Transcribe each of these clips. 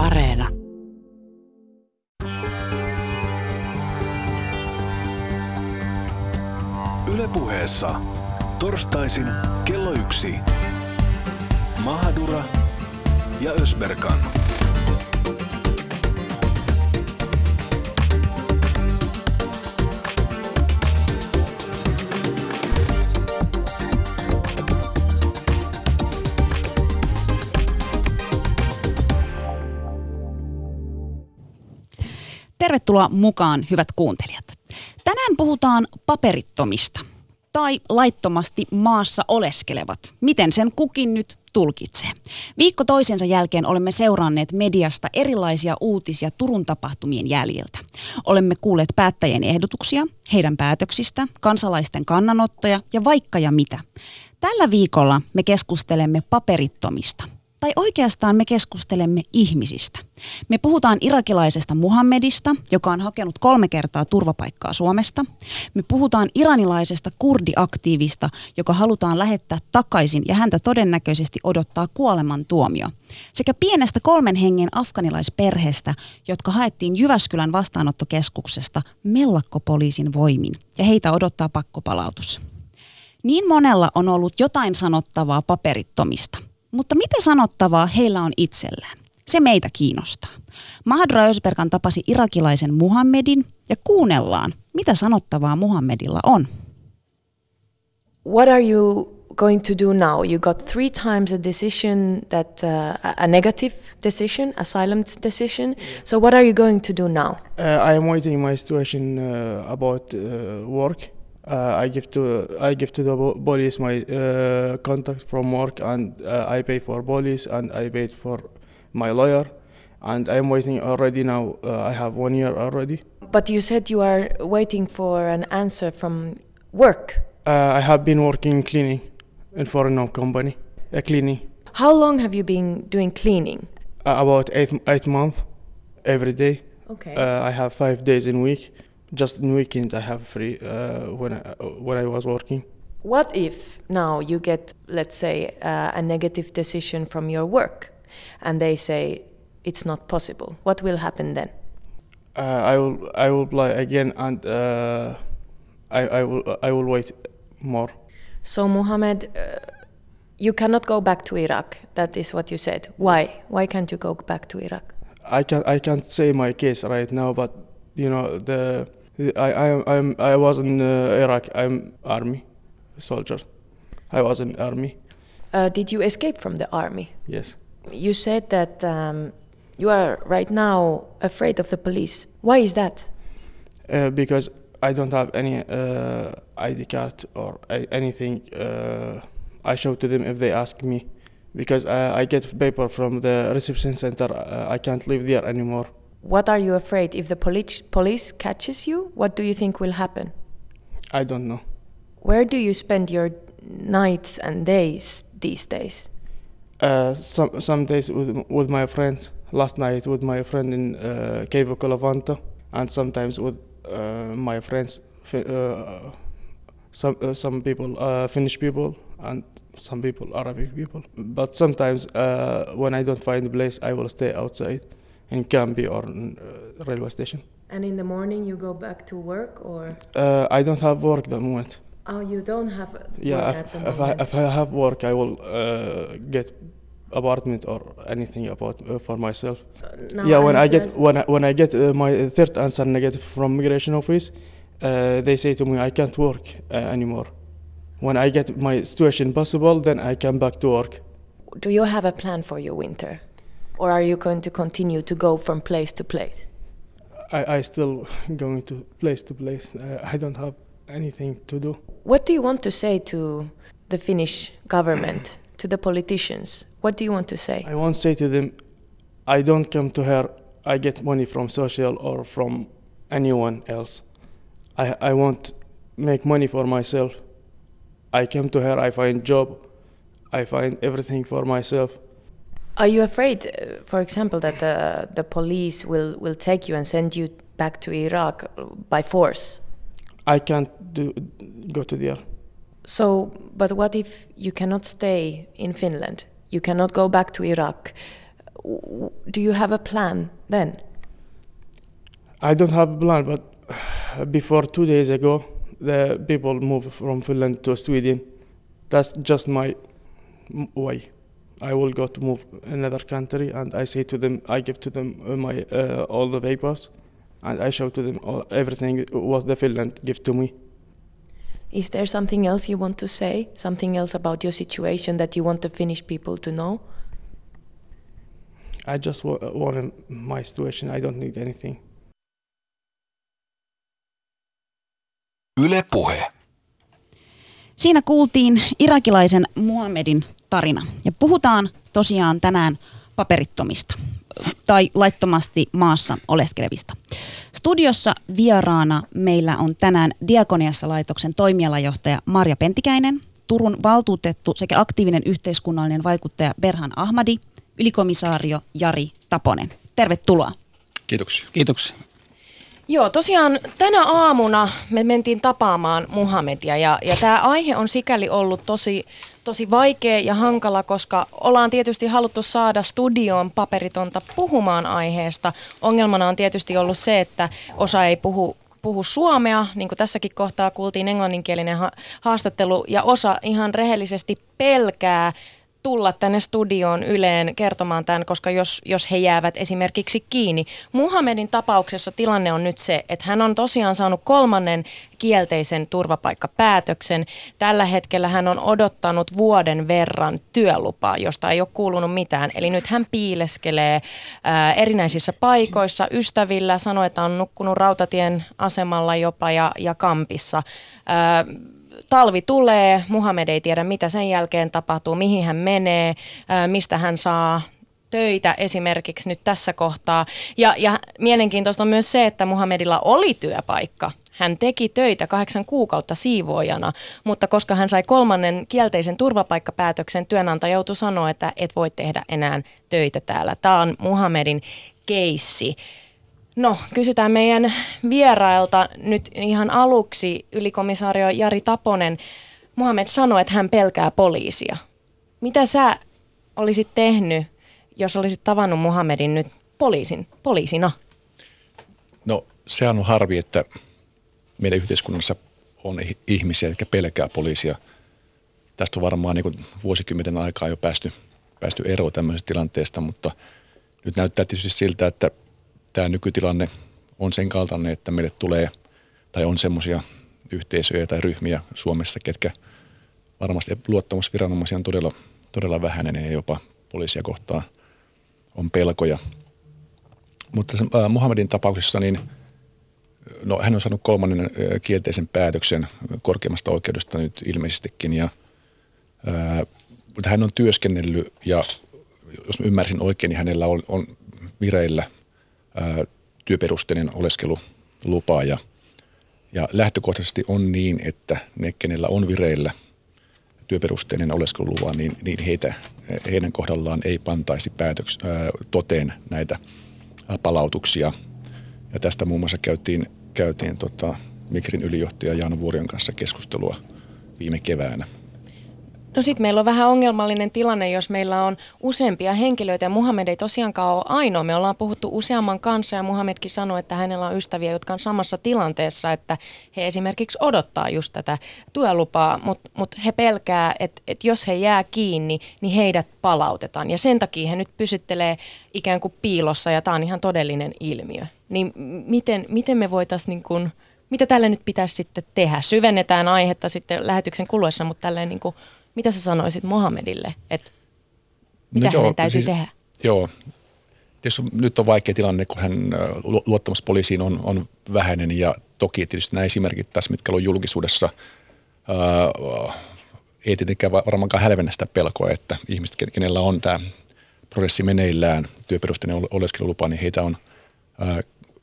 Areena. Ylepuheessa torstaisin kello yksi. Mahadura ja Ösberkan. Tervetuloa mukaan, hyvät kuuntelijat. Tänään puhutaan paperittomista tai laittomasti maassa oleskelevat. Miten sen kukin nyt tulkitsee? Viikko toisensa jälkeen olemme seuranneet mediasta erilaisia uutisia Turun tapahtumien jäljiltä. Olemme kuulleet päättäjien ehdotuksia, heidän päätöksistä, kansalaisten kannanottoja ja vaikka ja mitä. Tällä viikolla me keskustelemme paperittomista – tai oikeastaan me keskustelemme ihmisistä. Me puhutaan irakilaisesta Muhammedista, joka on hakenut kolme kertaa turvapaikkaa Suomesta. Me puhutaan iranilaisesta kurdiaktiivista, joka halutaan lähettää takaisin ja häntä todennäköisesti odottaa kuoleman tuomio. Sekä pienestä kolmen hengen afganilaisperheestä, jotka haettiin Jyväskylän vastaanottokeskuksesta mellakkopoliisin voimin ja heitä odottaa pakkopalautus. Niin monella on ollut jotain sanottavaa paperittomista – mutta mitä sanottavaa heillä on itsellään? Se meitä kiinnostaa. Mahadra Ösberkan tapasi irakilaisen Muhammedin ja kuunnellaan, mitä sanottavaa Muhammedilla on. What are you going to do now? You got three times a decision that uh, a negative decision, asylum decision. So what are you going to do now? Uh, I am waiting my situation uh, about uh, work. Uh, I give to I give to the police my uh, contact from work, and uh, I pay for police, and I paid for my lawyer, and I'm waiting already now. Uh, I have one year already. But you said you are waiting for an answer from work. Uh, I have been working cleaning in foreign company, uh, cleaning. How long have you been doing cleaning? about eight eight months, every day. Okay. I have five days in week just in weekend I have free uh, when I, when I was working. What if now you get, let's say, uh, a negative decision from your work, and they say it's not possible? What will happen then? Uh, I will I will apply again, and uh, I I will I will wait more. So Mohammed, uh, you cannot go back to Iraq. That is what you said. Why? Why can't you go back to Iraq? I can I can't say my case right now, but you know the I, I, I'm, I was in uh, Iraq. I'm army soldier. I was in army. Uh, did you escape from the army? Yes. You said that um, you are right now afraid of the police. Why is that? Uh, because I don't have any uh, ID card or anything. Uh, I show to them if they ask me. Because uh, I get paper from the reception center. I can't live there anymore. What are you afraid if the police police catches you? What do you think will happen? I don't know. Where do you spend your nights and days these days? Uh, some some days with with my friends. Last night with my friend in uh, Cave Colavanta, and sometimes with uh, my friends. Uh, some uh, some people uh, Finnish people and some people Arabic people. But sometimes uh, when I don't find a place, I will stay outside in Cambi or in, uh, railway station. And in the morning you go back to work or? Uh, I don't have work at the moment. Oh, you don't have yeah, if, if I, if I have work, I will uh, get apartment or anything about uh, for myself. Uh, yeah, when I get when I, when I get uh, my third answer negative from migration office, uh, they say to me I can't work uh, anymore. When I get my situation possible, then I come back to work. Do you have a plan for your winter? Or are you going to continue to go from place to place? I, I still going to place to place. I, I don't have anything to do. What do you want to say to the Finnish government, to the politicians? What do you want to say? I want to say to them, I don't come to her. I get money from social or from anyone else. I I want make money for myself. I come to her. I find job. I find everything for myself. Are you afraid, uh, for example, that the, the police will, will take you and send you back to Iraq by force? I can't do, go to there. So, but what if you cannot stay in Finland? You cannot go back to Iraq. do you have a plan then? I don't have a plan, but before two days ago, the people moved from Finland to Sweden. That's just my way. I will go to move another country, and I say to them, I give to them uh, my uh, all the papers, and I show to them all, everything what the Finland give to me. Is there something else you want to say? Something else about your situation that you want the Finnish people to know? I just wa- want my situation. I don't need anything. Yle Puhe. Siinä kuultiin irakilaisen Muhammedin tarina. Ja puhutaan tosiaan tänään paperittomista tai laittomasti maassa oleskelevista. Studiossa vieraana meillä on tänään Diakoniassa laitoksen toimialajohtaja Marja Pentikäinen, Turun valtuutettu sekä aktiivinen yhteiskunnallinen vaikuttaja Berhan Ahmadi, ylikomissaario Jari Taponen. Tervetuloa. Kiitoksia. Kiitoksia. Joo, tosiaan tänä aamuna me mentiin tapaamaan Muhammedia ja, ja tämä aihe on sikäli ollut tosi, tosi vaikea ja hankala, koska ollaan tietysti haluttu saada studioon paperitonta puhumaan aiheesta. Ongelmana on tietysti ollut se, että osa ei puhu puhu suomea, niin kuin tässäkin kohtaa kuultiin englanninkielinen ha- haastattelu, ja osa ihan rehellisesti pelkää tulla tänne studioon Yleen kertomaan tämän, koska jos, jos he jäävät esimerkiksi kiinni. Muhammedin tapauksessa tilanne on nyt se, että hän on tosiaan saanut kolmannen kielteisen turvapaikkapäätöksen. Tällä hetkellä hän on odottanut vuoden verran työlupaa, josta ei ole kuulunut mitään. Eli nyt hän piileskelee ää, erinäisissä paikoissa ystävillä, sanoi, että on nukkunut rautatien asemalla jopa ja, ja kampissa. Ää, talvi tulee, Muhammed ei tiedä mitä sen jälkeen tapahtuu, mihin hän menee, mistä hän saa töitä esimerkiksi nyt tässä kohtaa. Ja, ja mielenkiintoista on myös se, että Muhammedilla oli työpaikka. Hän teki töitä kahdeksan kuukautta siivoojana, mutta koska hän sai kolmannen kielteisen turvapaikkapäätöksen, työnantaja joutui sanoa, että et voi tehdä enää töitä täällä. Tämä on Muhammedin keissi. No, kysytään meidän vierailta nyt ihan aluksi ylikomissaario Jari Taponen. Muhammed sanoi, että hän pelkää poliisia. Mitä sä olisit tehnyt, jos olisit tavannut Muhammedin nyt poliisin, poliisina? No sehän on harvi, että meidän yhteiskunnassa on ihmisiä, jotka pelkää poliisia. Tästä on varmaan niin vuosikymmenen aikaa jo päästy, päästy eroon tämmöisestä tilanteesta, mutta nyt näyttää tietysti siltä, että tämä nykytilanne on sen kaltainen, että meille tulee tai on semmoisia yhteisöjä tai ryhmiä Suomessa, ketkä varmasti luottamusviranomaisia on todella, todella vähäinen ja jopa poliisia kohtaan on pelkoja. Mutta äh, Muhammedin tapauksessa niin no, hän on saanut kolmannen äh, kielteisen päätöksen korkeimmasta oikeudesta nyt ilmeisestikin ja äh, mutta hän on työskennellyt ja jos ymmärsin oikein, niin hänellä on, on vireillä – ää, työperusteinen oleskelulupa ja, ja lähtökohtaisesti on niin, että ne, kenellä on vireillä työperusteinen oleskelulupa, niin, niin heitä, heidän kohdallaan ei pantaisi päätöks, ää, toteen näitä palautuksia. Ja tästä muun muassa käytiin, käytiin tota, Mikrin ylijohtaja Jan Vuorion kanssa keskustelua viime keväänä. No sitten meillä on vähän ongelmallinen tilanne, jos meillä on useampia henkilöitä ja Muhammed ei tosiaankaan ole ainoa. Me ollaan puhuttu useamman kanssa ja Muhammedkin sanoi, että hänellä on ystäviä, jotka on samassa tilanteessa, että he esimerkiksi odottaa just tätä työlupaa, mutta mut he pelkää, että, että jos he jää kiinni, niin heidät palautetaan. Ja sen takia he nyt pysyttelee ikään kuin piilossa ja tämä on ihan todellinen ilmiö. Niin miten, miten me voitaisiin niin kuin, mitä tälle nyt pitäisi sitten tehdä? Syvennetään aihetta sitten lähetyksen kuluessa, mutta tälleen niin kuin mitä sä sanoisit Mohamedille, että mitä no hänen joo, täytyy siis, tehdä? Joo, tietysti nyt on vaikea tilanne, kun hän luottamus poliisiin on, on vähäinen ja toki tietysti nämä esimerkit tässä, mitkä on julkisuudessa, ää, ei tietenkään varmaankaan hälvennä sitä pelkoa, että ihmiset, kenellä on tämä prosessi meneillään, työperusteinen oleskelulupa, niin heitä on ää,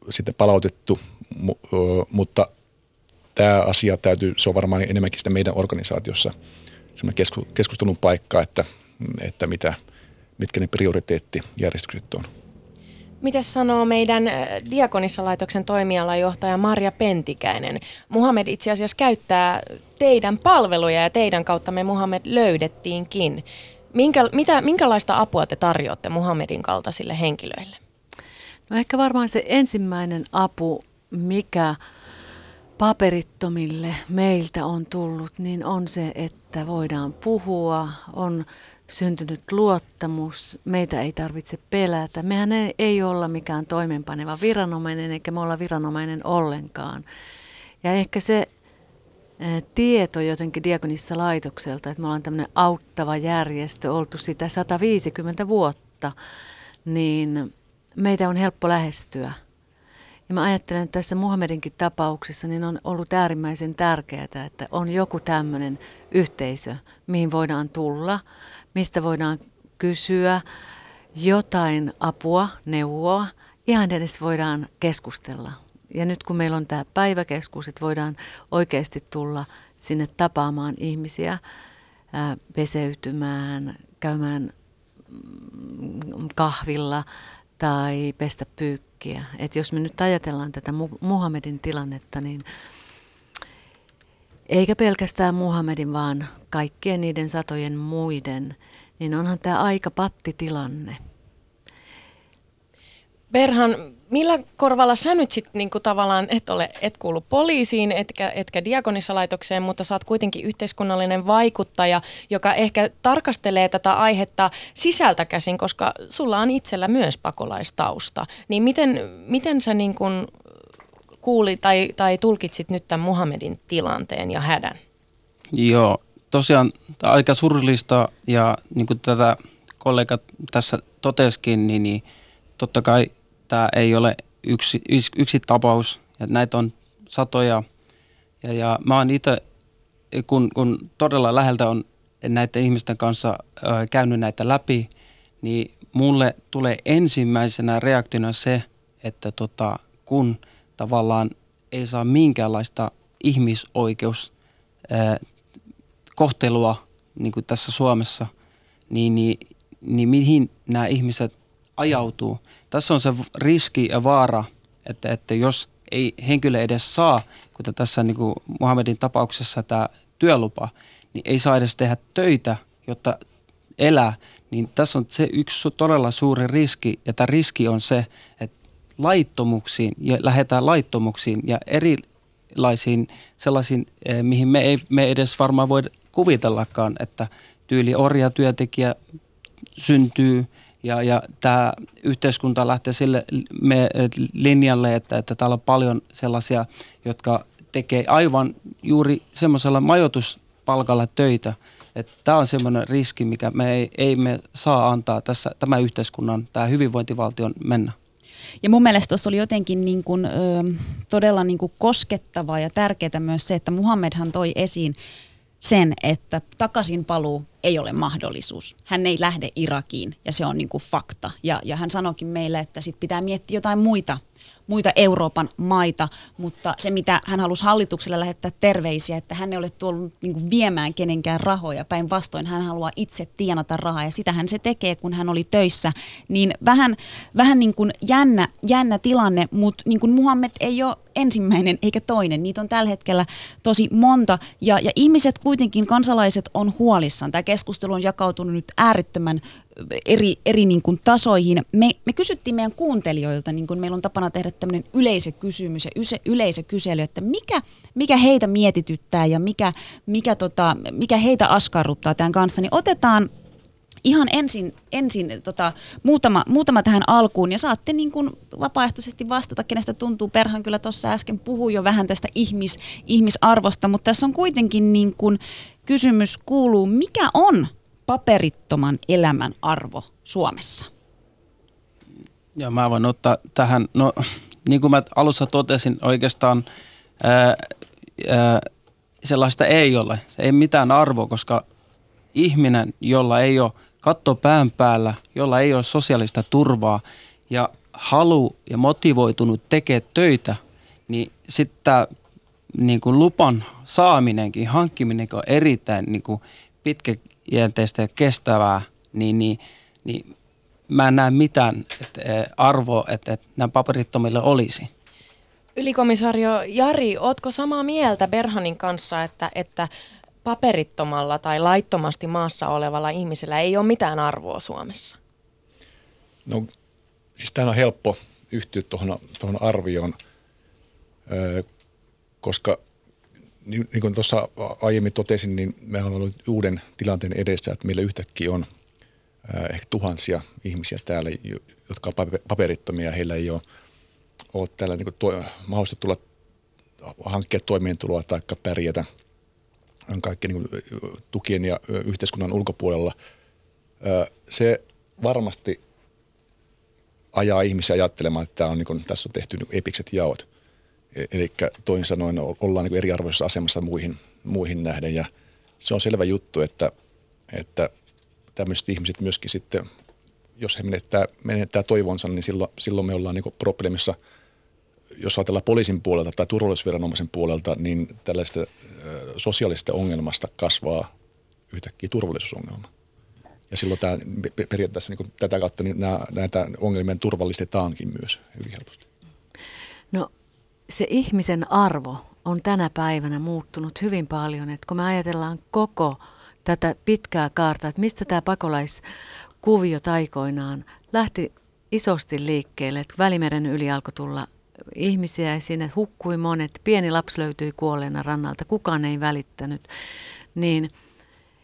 sitten palautettu, mu, ää, mutta tämä asia täytyy, se on varmaan enemmänkin sitä meidän organisaatiossa – semmoinen keskustelun paikka, että, että mitä, mitkä ne prioriteettijärjestykset on. Mitä sanoo meidän äh, Diakonissa-laitoksen toimialajohtaja Marja Pentikäinen? Muhammed itse asiassa käyttää teidän palveluja ja teidän kautta me Muhammed löydettiinkin. minkä, mitä, minkälaista apua te tarjoatte Muhammedin kaltaisille henkilöille? No ehkä varmaan se ensimmäinen apu, mikä paperittomille meiltä on tullut, niin on se, että voidaan puhua, on syntynyt luottamus, meitä ei tarvitse pelätä. Mehän ei, ei olla mikään toimenpaneva viranomainen, eikä me olla viranomainen ollenkaan. Ja ehkä se tieto jotenkin Diakonissa laitokselta, että me ollaan tämmöinen auttava järjestö, oltu sitä 150 vuotta, niin meitä on helppo lähestyä. Ja mä ajattelen, että tässä Muhammedinkin tapauksessa niin on ollut äärimmäisen tärkeää, että on joku tämmöinen yhteisö, mihin voidaan tulla, mistä voidaan kysyä jotain apua, neuvoa, ihan edes voidaan keskustella. Ja nyt kun meillä on tämä päiväkeskus, että voidaan oikeasti tulla sinne tapaamaan ihmisiä, peseytymään, käymään mm, kahvilla tai pestä pyykkiä. Et jos me nyt ajatellaan tätä Muhammedin tilannetta, niin eikä pelkästään Muhammedin, vaan kaikkien niiden satojen muiden, niin onhan tämä aika pattitilanne. Berhan, millä korvalla sä nyt sitten niinku tavallaan et, ole, et kuulu poliisiin, etkä, etkä diakonissalaitokseen, mutta sä oot kuitenkin yhteiskunnallinen vaikuttaja, joka ehkä tarkastelee tätä aihetta sisältä käsin, koska sulla on itsellä myös pakolaistausta. Niin miten, miten sä niinku kuuli tai, tai tulkitsit nyt tämän Muhammedin tilanteen ja hädän? Joo, tosiaan aika surullista ja niin kuin tätä kollegat tässä toteskin, niin, niin totta kai tämä ei ole yksi, yksi tapaus, ja näitä on satoja. Ja, ja mä oon itse, kun, kun todella läheltä on näiden ihmisten kanssa ö, käynyt näitä läpi, niin mulle tulee ensimmäisenä reaktiona se, että tota, kun tavallaan ei saa minkäänlaista ihmisoikeus ö, kohtelua niin kuin tässä Suomessa, niin, niin, niin mihin nämä ihmiset ajautuu. Tässä on se riski ja vaara, että, että jos ei henkilö edes saa, kuten tässä niin kuin Muhammedin tapauksessa tämä työlupa, niin ei saa edes tehdä töitä, jotta elää, niin tässä on se yksi todella suuri riski, ja tämä riski on se, että laittomuksiin ja lähdetään laittomuksiin ja erilaisiin sellaisiin, eh, mihin me ei me edes varmaan voi kuvitellakaan, että tyyli orjatyöntekijä syntyy – ja, ja tämä yhteiskunta lähtee sille me, linjalle, että, että täällä on paljon sellaisia, jotka tekee aivan juuri semmoisella majoituspalkalla töitä. Tämä on semmoinen riski, mikä me ei, ei me saa antaa tässä, tämä yhteiskunnan, tämä hyvinvointivaltion mennä. Ja mun mielestä tuossa oli jotenkin niin kuin, ö, todella niin kuin koskettavaa ja tärkeää myös se, että Muhammedhan toi esiin sen, että takaisin paluu ei ole mahdollisuus. Hän ei lähde Irakiin ja se on niin kuin fakta. Ja, ja hän sanoikin meille, että sit pitää miettiä jotain muita muita Euroopan maita, mutta se mitä hän halusi hallitukselle lähettää terveisiä, että hän ei ole tuonut niin viemään kenenkään rahoja, päinvastoin hän haluaa itse tienata rahaa ja sitähän se tekee, kun hän oli töissä, niin vähän, vähän niin kuin jännä, jännä tilanne, mutta niin kuin Muhammed ei ole ensimmäinen eikä toinen. Niitä on tällä hetkellä tosi monta ja, ja ihmiset kuitenkin, kansalaiset on huolissaan. Tämä keskustelu on jakautunut nyt äärettömän eri, eri niin kuin tasoihin. Me, me kysyttiin meidän kuuntelijoilta, niin kuin meillä on tapana tehdä tämmöinen yleisökysymys ja yse, yleisökysely, että mikä, mikä heitä mietityttää ja mikä, mikä, tota, mikä heitä askarruttaa tämän kanssa, niin otetaan ihan ensin, ensin tota, muutama, muutama tähän alkuun ja saatte niin kuin vapaaehtoisesti vastata, kenestä tuntuu. Perhan kyllä tuossa äsken puhui jo vähän tästä ihmis, ihmisarvosta, mutta tässä on kuitenkin niin kuin kysymys kuuluu, mikä on paperittoman elämän arvo Suomessa? Ja mä voin ottaa tähän, no niin kuin mä alussa totesin, oikeastaan ää, ää, sellaista ei ole. Se ei mitään arvoa, koska ihminen, jolla ei ole katto pään päällä, jolla ei ole sosiaalista turvaa ja halu ja motivoitunut tekee töitä, niin sitten niin kuin lupan saaminenkin, hankkiminenkin on erittäin niin kuin pitkä, pitkäjänteistä ja kestävää, niin, niin, niin mä en näe mitään että, arvoa, että, että nämä paperittomille olisi. Ylikomisario Jari, ootko samaa mieltä Berhanin kanssa, että, että paperittomalla tai laittomasti maassa olevalla ihmisellä ei ole mitään arvoa Suomessa? No siis tämä on helppo yhtyä tuohon, arvioon, koska niin, niin kuin tuossa aiemmin totesin, niin me on ollut uuden tilanteen edessä, että meillä yhtäkkiä on ehkä tuhansia ihmisiä täällä, jotka on paperittomia. Heillä ei ole, ole täällä niin tuo, mahdollista tulla hankkia toimeentuloa tai pärjätä kaikki niin tukien ja yhteiskunnan ulkopuolella. Se varmasti ajaa ihmisiä ajattelemaan, että tämä on, niin kuin, tässä on tehty niin epikset jaot. E, Eli toisin sanoen ollaan niin eriarvoisessa asemassa muihin, muihin nähden ja se on selvä juttu, että, että tämmöiset ihmiset myöskin sitten, jos he menettää, menettää toivonsa, niin silloin, silloin me ollaan niin probleemissa – jos ajatellaan poliisin puolelta tai turvallisuusviranomaisen puolelta, niin tällaista sosiaalista ongelmasta kasvaa yhtäkkiä turvallisuusongelma. Ja silloin tämä, periaatteessa niin tätä kautta niin näitä ongelmia turvallistetaankin myös hyvin helposti. No se ihmisen arvo on tänä päivänä muuttunut hyvin paljon. Että kun me ajatellaan koko tätä pitkää kaarta, että mistä tämä pakolaiskuvio taikoinaan lähti isosti liikkeelle, että Välimeren yli alkoi tulla ihmisiä ja sinne hukkui monet. Pieni lapsi löytyi kuolleena rannalta, kukaan ei välittänyt. Niin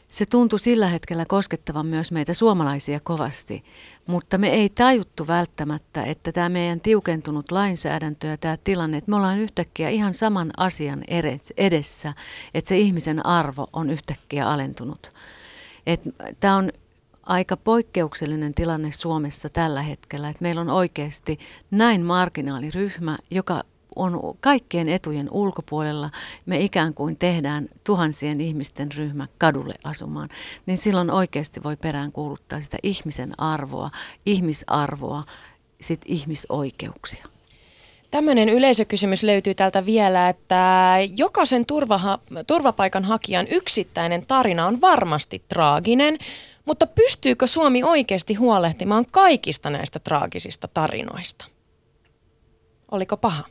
se tuntui sillä hetkellä koskettavan myös meitä suomalaisia kovasti, mutta me ei tajuttu välttämättä, että tämä meidän tiukentunut lainsäädäntö ja tämä tilanne, että me ollaan yhtäkkiä ihan saman asian edessä, että se ihmisen arvo on yhtäkkiä alentunut. Tämä on aika poikkeuksellinen tilanne Suomessa tällä hetkellä, että meillä on oikeasti näin marginaaliryhmä, joka on kaikkien etujen ulkopuolella, me ikään kuin tehdään tuhansien ihmisten ryhmä kadulle asumaan, niin silloin oikeasti voi perään kuuluttaa sitä ihmisen arvoa, ihmisarvoa, sit ihmisoikeuksia. Tämmöinen yleisökysymys löytyy täältä vielä, että jokaisen turvaha, turvapaikan hakijan yksittäinen tarina on varmasti traaginen, mutta pystyykö Suomi oikeasti huolehtimaan kaikista näistä traagisista tarinoista? Oliko paha?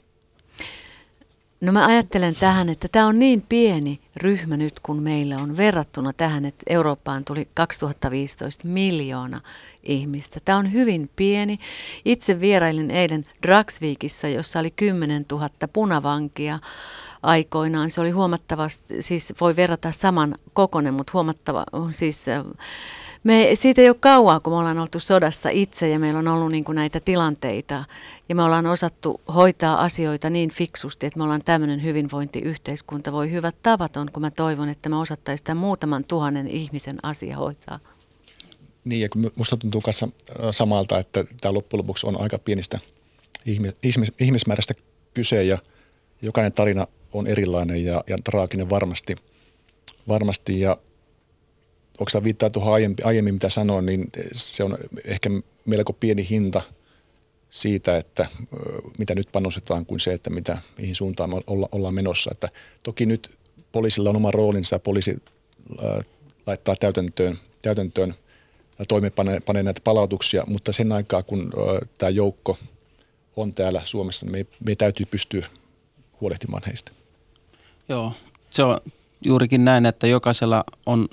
No mä ajattelen tähän, että tämä on niin pieni ryhmä nyt, kun meillä on verrattuna tähän, että Eurooppaan tuli 2015 miljoona ihmistä. Tämä on hyvin pieni. Itse vierailin eilen Dragsvikissa, jossa oli 10 000 punavankia aikoinaan. Se oli huomattavasti, siis voi verrata saman kokonen, mutta huomattava, siis me, siitä ei ole kauaa, kun me ollaan oltu sodassa itse ja meillä on ollut niin kuin näitä tilanteita ja me ollaan osattu hoitaa asioita niin fiksusti, että me ollaan tämmöinen hyvinvointiyhteiskunta. Voi hyvät tavat on, kun mä toivon, että me osattaisiin tämän muutaman tuhannen ihmisen asia hoitaa. Niin, ja musta tuntuu kanssa samalta, että tämä loppujen lopuksi on aika pienistä ihmis, ihmismäärästä kyse ja jokainen tarina on erilainen ja, ja traaginen varmasti, varmasti ja tämä viittaa tuohon aiemmin, aiemmin, mitä sanoin, niin se on ehkä melko pieni hinta siitä, että mitä nyt panostetaan kuin se, että mitä, mihin suuntaan me olla, ollaan menossa. Että toki nyt poliisilla on oma roolinsa, poliisi laittaa täytäntöön, täytäntöön toimeenpanee näitä palautuksia, mutta sen aikaa, kun tämä joukko on täällä Suomessa, niin me, me täytyy pystyä huolehtimaan heistä. Joo, se on juurikin näin, että jokaisella on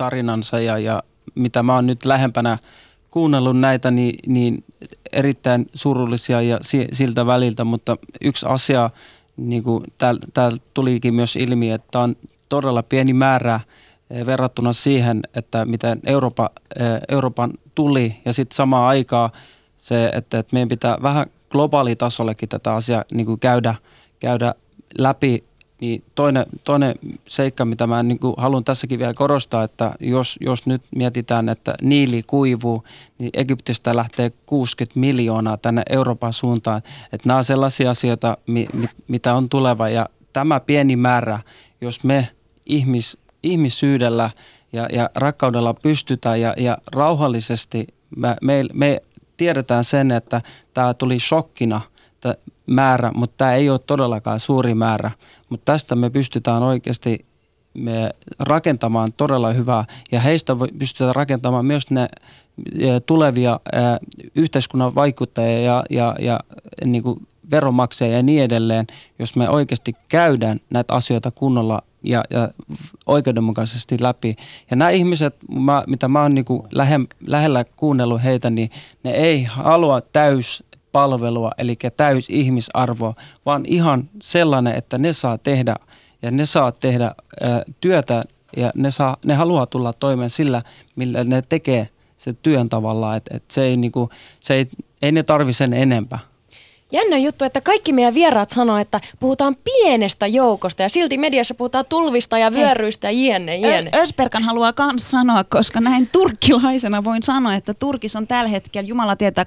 tarinansa ja, ja mitä mä oon nyt lähempänä kuunnellut näitä, niin, niin erittäin surullisia ja siltä väliltä, mutta yksi asia, niin kuin täällä tääl tulikin myös ilmi, että on todella pieni määrä eh, verrattuna siihen, että miten Eurooppa, eh, Euroopan tuli ja sitten samaan aikaan se, että, että meidän pitää vähän globaalitasollekin tätä asiaa niin kuin käydä, käydä läpi niin toinen, toinen seikka, mitä mä niin kuin haluan tässäkin vielä korostaa, että jos, jos nyt mietitään, että niili kuivuu, niin Egyptistä lähtee 60 miljoonaa tänne Euroopan suuntaan. Että nämä on sellaisia asioita, mi, mi, mitä on tuleva. Ja tämä pieni määrä, jos me ihmis, ihmisyydellä ja, ja rakkaudella pystytään ja, ja rauhallisesti, me, me, me tiedetään sen, että tämä tuli shokkina – määrä, mutta tämä ei ole todellakaan suuri määrä. Mutta tästä me pystytään oikeasti me rakentamaan todella hyvää ja heistä pystytään rakentamaan myös ne tulevia ää, yhteiskunnan vaikuttajia ja, ja, ja niin kuin veronmaksajia ja niin edelleen, jos me oikeasti käydään näitä asioita kunnolla ja, ja oikeudenmukaisesti läpi. Ja nämä ihmiset, mä, mitä mä oon niin lähe, lähellä kuunnellut heitä, niin ne ei halua täys palvelua, eli täys ihmisarvo, vaan ihan sellainen, että ne saa tehdä ja ne saa tehdä ä, työtä ja ne, saa, ne haluaa tulla toimeen sillä, millä ne tekee se työn tavallaan, että et se ei, niinku, se ei, ei ne tarvi sen enempää. Jännä juttu, että kaikki meidän vieraat sanoo, että puhutaan pienestä joukosta ja silti mediassa puhutaan tulvista ja vyöryistä ja jienne, jienne. Ö- Ösperkan haluaa myös sanoa, koska näin turkkilaisena voin sanoa, että Turkissa on tällä hetkellä, Jumala tietää,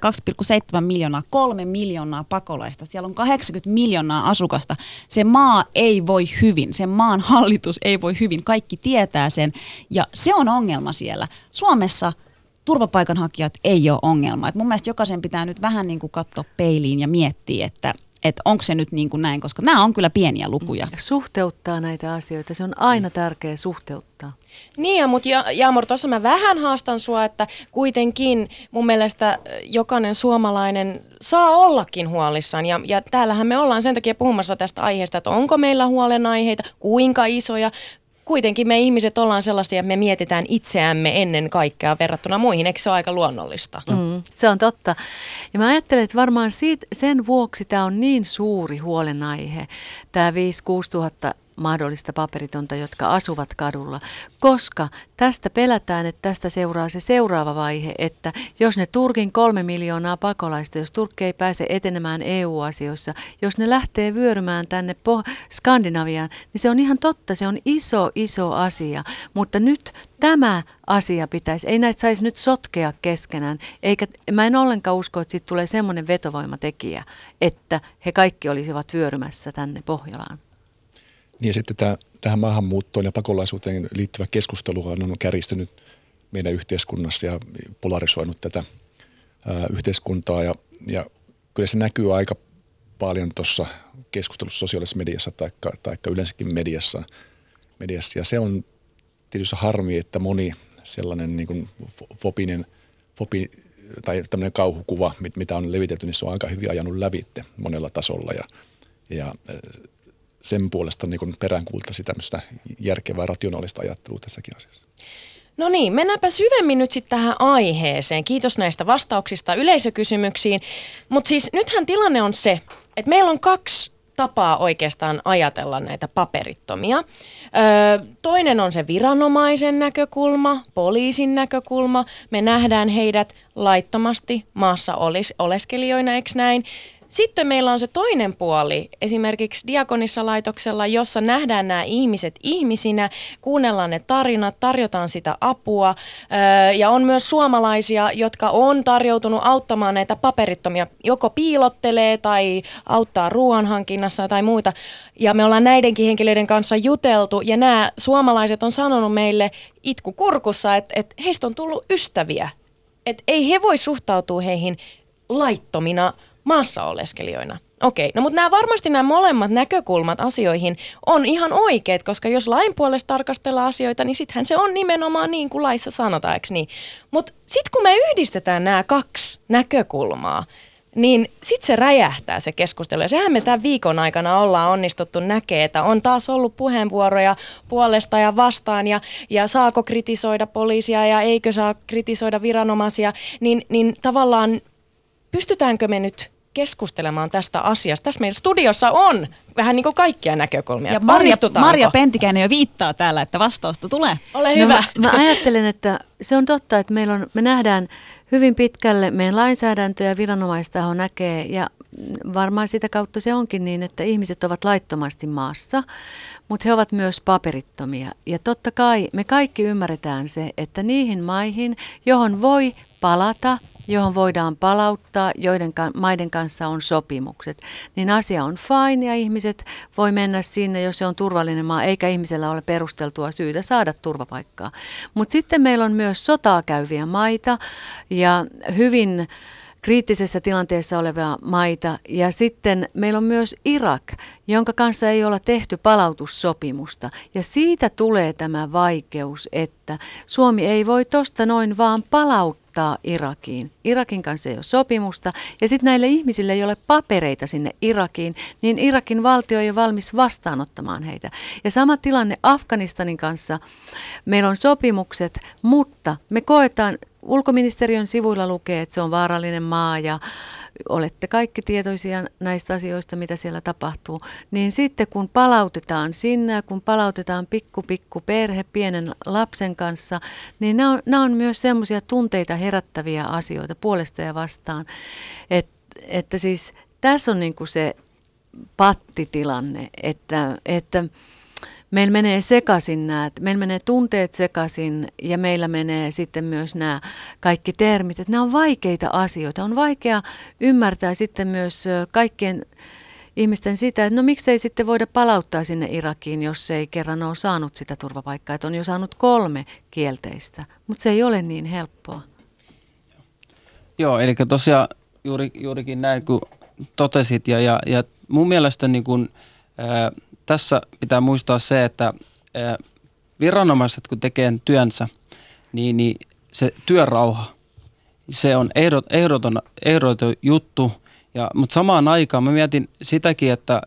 2,7 miljoonaa, 3 miljoonaa pakolaista. Siellä on 80 miljoonaa asukasta. Se maa ei voi hyvin, sen maan hallitus ei voi hyvin. Kaikki tietää sen ja se on ongelma siellä. Suomessa – turvapaikanhakijat ei ole ongelma. Et mun mielestä jokaisen pitää nyt vähän niin kuin katsoa peiliin ja miettiä, että että onko se nyt niin kuin näin, koska nämä on kyllä pieniä lukuja. Suhteuttaa näitä asioita, se on aina tärkeä suhteuttaa. Niin, ja, mutta ja, Jaamor, tuossa mä vähän haastan sua, että kuitenkin mun mielestä jokainen suomalainen saa ollakin huolissaan. Ja, ja täällähän me ollaan sen takia puhumassa tästä aiheesta, että onko meillä huolenaiheita, kuinka isoja, kuitenkin me ihmiset ollaan sellaisia, että me mietitään itseämme ennen kaikkea verrattuna muihin. Eikö se ole aika luonnollista? Mm, se on totta. Ja mä ajattelen, että varmaan siitä, sen vuoksi tämä on niin suuri huolenaihe, tämä 5-6 tuhatta mahdollista paperitonta, jotka asuvat kadulla, koska tästä pelätään, että tästä seuraa se seuraava vaihe, että jos ne Turkin kolme miljoonaa pakolaista, jos Turkki ei pääse etenemään EU-asioissa, jos ne lähtee vyörymään tänne Skandinaviaan, niin se on ihan totta, se on iso, iso asia, mutta nyt tämä asia pitäisi, ei näitä saisi nyt sotkea keskenään, eikä mä en ollenkaan usko, että siitä tulee semmoinen vetovoimatekijä, että he kaikki olisivat vyörymässä tänne Pohjolaan. Niin sitten tämä, tähän maahanmuuttoon ja pakolaisuuteen liittyvä keskustelu on kärjistynyt meidän yhteiskunnassa ja polarisoinut tätä ää, yhteiskuntaa. Ja, ja kyllä se näkyy aika paljon tuossa keskustelussa sosiaalisessa mediassa tai yleensäkin mediassa, mediassa. Ja se on tietysti harmi, että moni sellainen niin kuin fobinen, fobi, tai tämmöinen kauhukuva, mitä on levitelty, niin se on aika hyvin ajanut lävitte monella tasolla. Ja, ja sen puolesta niin peräänkuultaisi tämmöistä järkevää, rationaalista ajattelua tässäkin asiassa. No niin, mennäänpä syvemmin nyt sitten tähän aiheeseen. Kiitos näistä vastauksista yleisökysymyksiin. Mutta siis nythän tilanne on se, että meillä on kaksi tapaa oikeastaan ajatella näitä paperittomia. Öö, toinen on se viranomaisen näkökulma, poliisin näkökulma. Me nähdään heidät laittomasti maassa olis, oleskelijoina, eikö näin? Sitten meillä on se toinen puoli, esimerkiksi Diakonissa laitoksella, jossa nähdään nämä ihmiset ihmisinä, kuunnellaan ne tarinat, tarjotaan sitä apua ja on myös suomalaisia, jotka on tarjoutunut auttamaan näitä paperittomia, joko piilottelee tai auttaa ruoanhankinnassa tai muita. Ja me ollaan näidenkin henkilöiden kanssa juteltu ja nämä suomalaiset on sanonut meille itku kurkussa, että, että heistä on tullut ystäviä. Että ei he voi suhtautua heihin laittomina maassa oleskelijoina. Okei, no mutta nämä varmasti nämä molemmat näkökulmat asioihin on ihan oikeat, koska jos lain puolesta tarkastellaan asioita, niin sittenhän se on nimenomaan niin kuin laissa sanotaan, eikö niin? Mutta sitten kun me yhdistetään nämä kaksi näkökulmaa, niin sitten se räjähtää se keskustelu. Ja sehän me tämän viikon aikana ollaan onnistuttu näkee, että on taas ollut puheenvuoroja puolesta ja vastaan ja, ja saako kritisoida poliisia ja eikö saa kritisoida viranomaisia, niin, niin tavallaan pystytäänkö me nyt keskustelemaan tästä asiasta. Tässä meillä studiossa on vähän niin kuin kaikkia näkökulmia. Ja Marja, Marja Pentikäinen jo viittaa täällä, että vastausta tulee. Ole no hyvä. Mä, mä ajattelen, että se on totta, että meillä on, me nähdään hyvin pitkälle meidän lainsäädäntö ja viranomaistaho näkee ja varmaan sitä kautta se onkin niin, että ihmiset ovat laittomasti maassa, mutta he ovat myös paperittomia. Ja totta kai me kaikki ymmärretään se, että niihin maihin, johon voi palata – johon voidaan palauttaa, joiden maiden kanssa on sopimukset, niin asia on fine ja ihmiset voi mennä sinne, jos se on turvallinen maa, eikä ihmisellä ole perusteltua syytä saada turvapaikkaa. Mutta sitten meillä on myös sotaa käyviä maita ja hyvin kriittisessä tilanteessa olevia maita. Ja sitten meillä on myös Irak, jonka kanssa ei olla tehty palautussopimusta. Ja siitä tulee tämä vaikeus, että Suomi ei voi tuosta noin vaan palauttaa palauttaa Irakiin. Irakin kanssa ei ole sopimusta ja sitten näille ihmisille ei ole papereita sinne Irakiin, niin Irakin valtio ei ole valmis vastaanottamaan heitä. Ja sama tilanne Afganistanin kanssa. Meillä on sopimukset, mutta me koetaan, ulkoministeriön sivuilla lukee, että se on vaarallinen maa ja olette kaikki tietoisia näistä asioista, mitä siellä tapahtuu, niin sitten kun palautetaan sinne, kun palautetaan pikku pikku perhe pienen lapsen kanssa, niin nämä on, nämä on myös semmoisia tunteita herättäviä asioita puolesta ja vastaan, Et, että siis tässä on niin kuin se pattitilanne, että, että meillä menee sekaisin nämä, meillä menee tunteet sekaisin ja meillä menee sitten myös nämä kaikki termit, että nämä on vaikeita asioita. On vaikea ymmärtää sitten myös kaikkien ihmisten sitä, että no miksei sitten voida palauttaa sinne Irakiin, jos ei kerran ole saanut sitä turvapaikkaa, että on jo saanut kolme kielteistä, mutta se ei ole niin helppoa. Joo, eli tosiaan juuri, juurikin näin kuin totesit ja, ja, ja mun mielestä niin kuin, ää, tässä pitää muistaa se, että viranomaiset kun tekee työnsä, niin, niin se työrauha, se on ehdot, ehdoton, ehdoton juttu. Ja, mutta samaan aikaan mä mietin sitäkin, että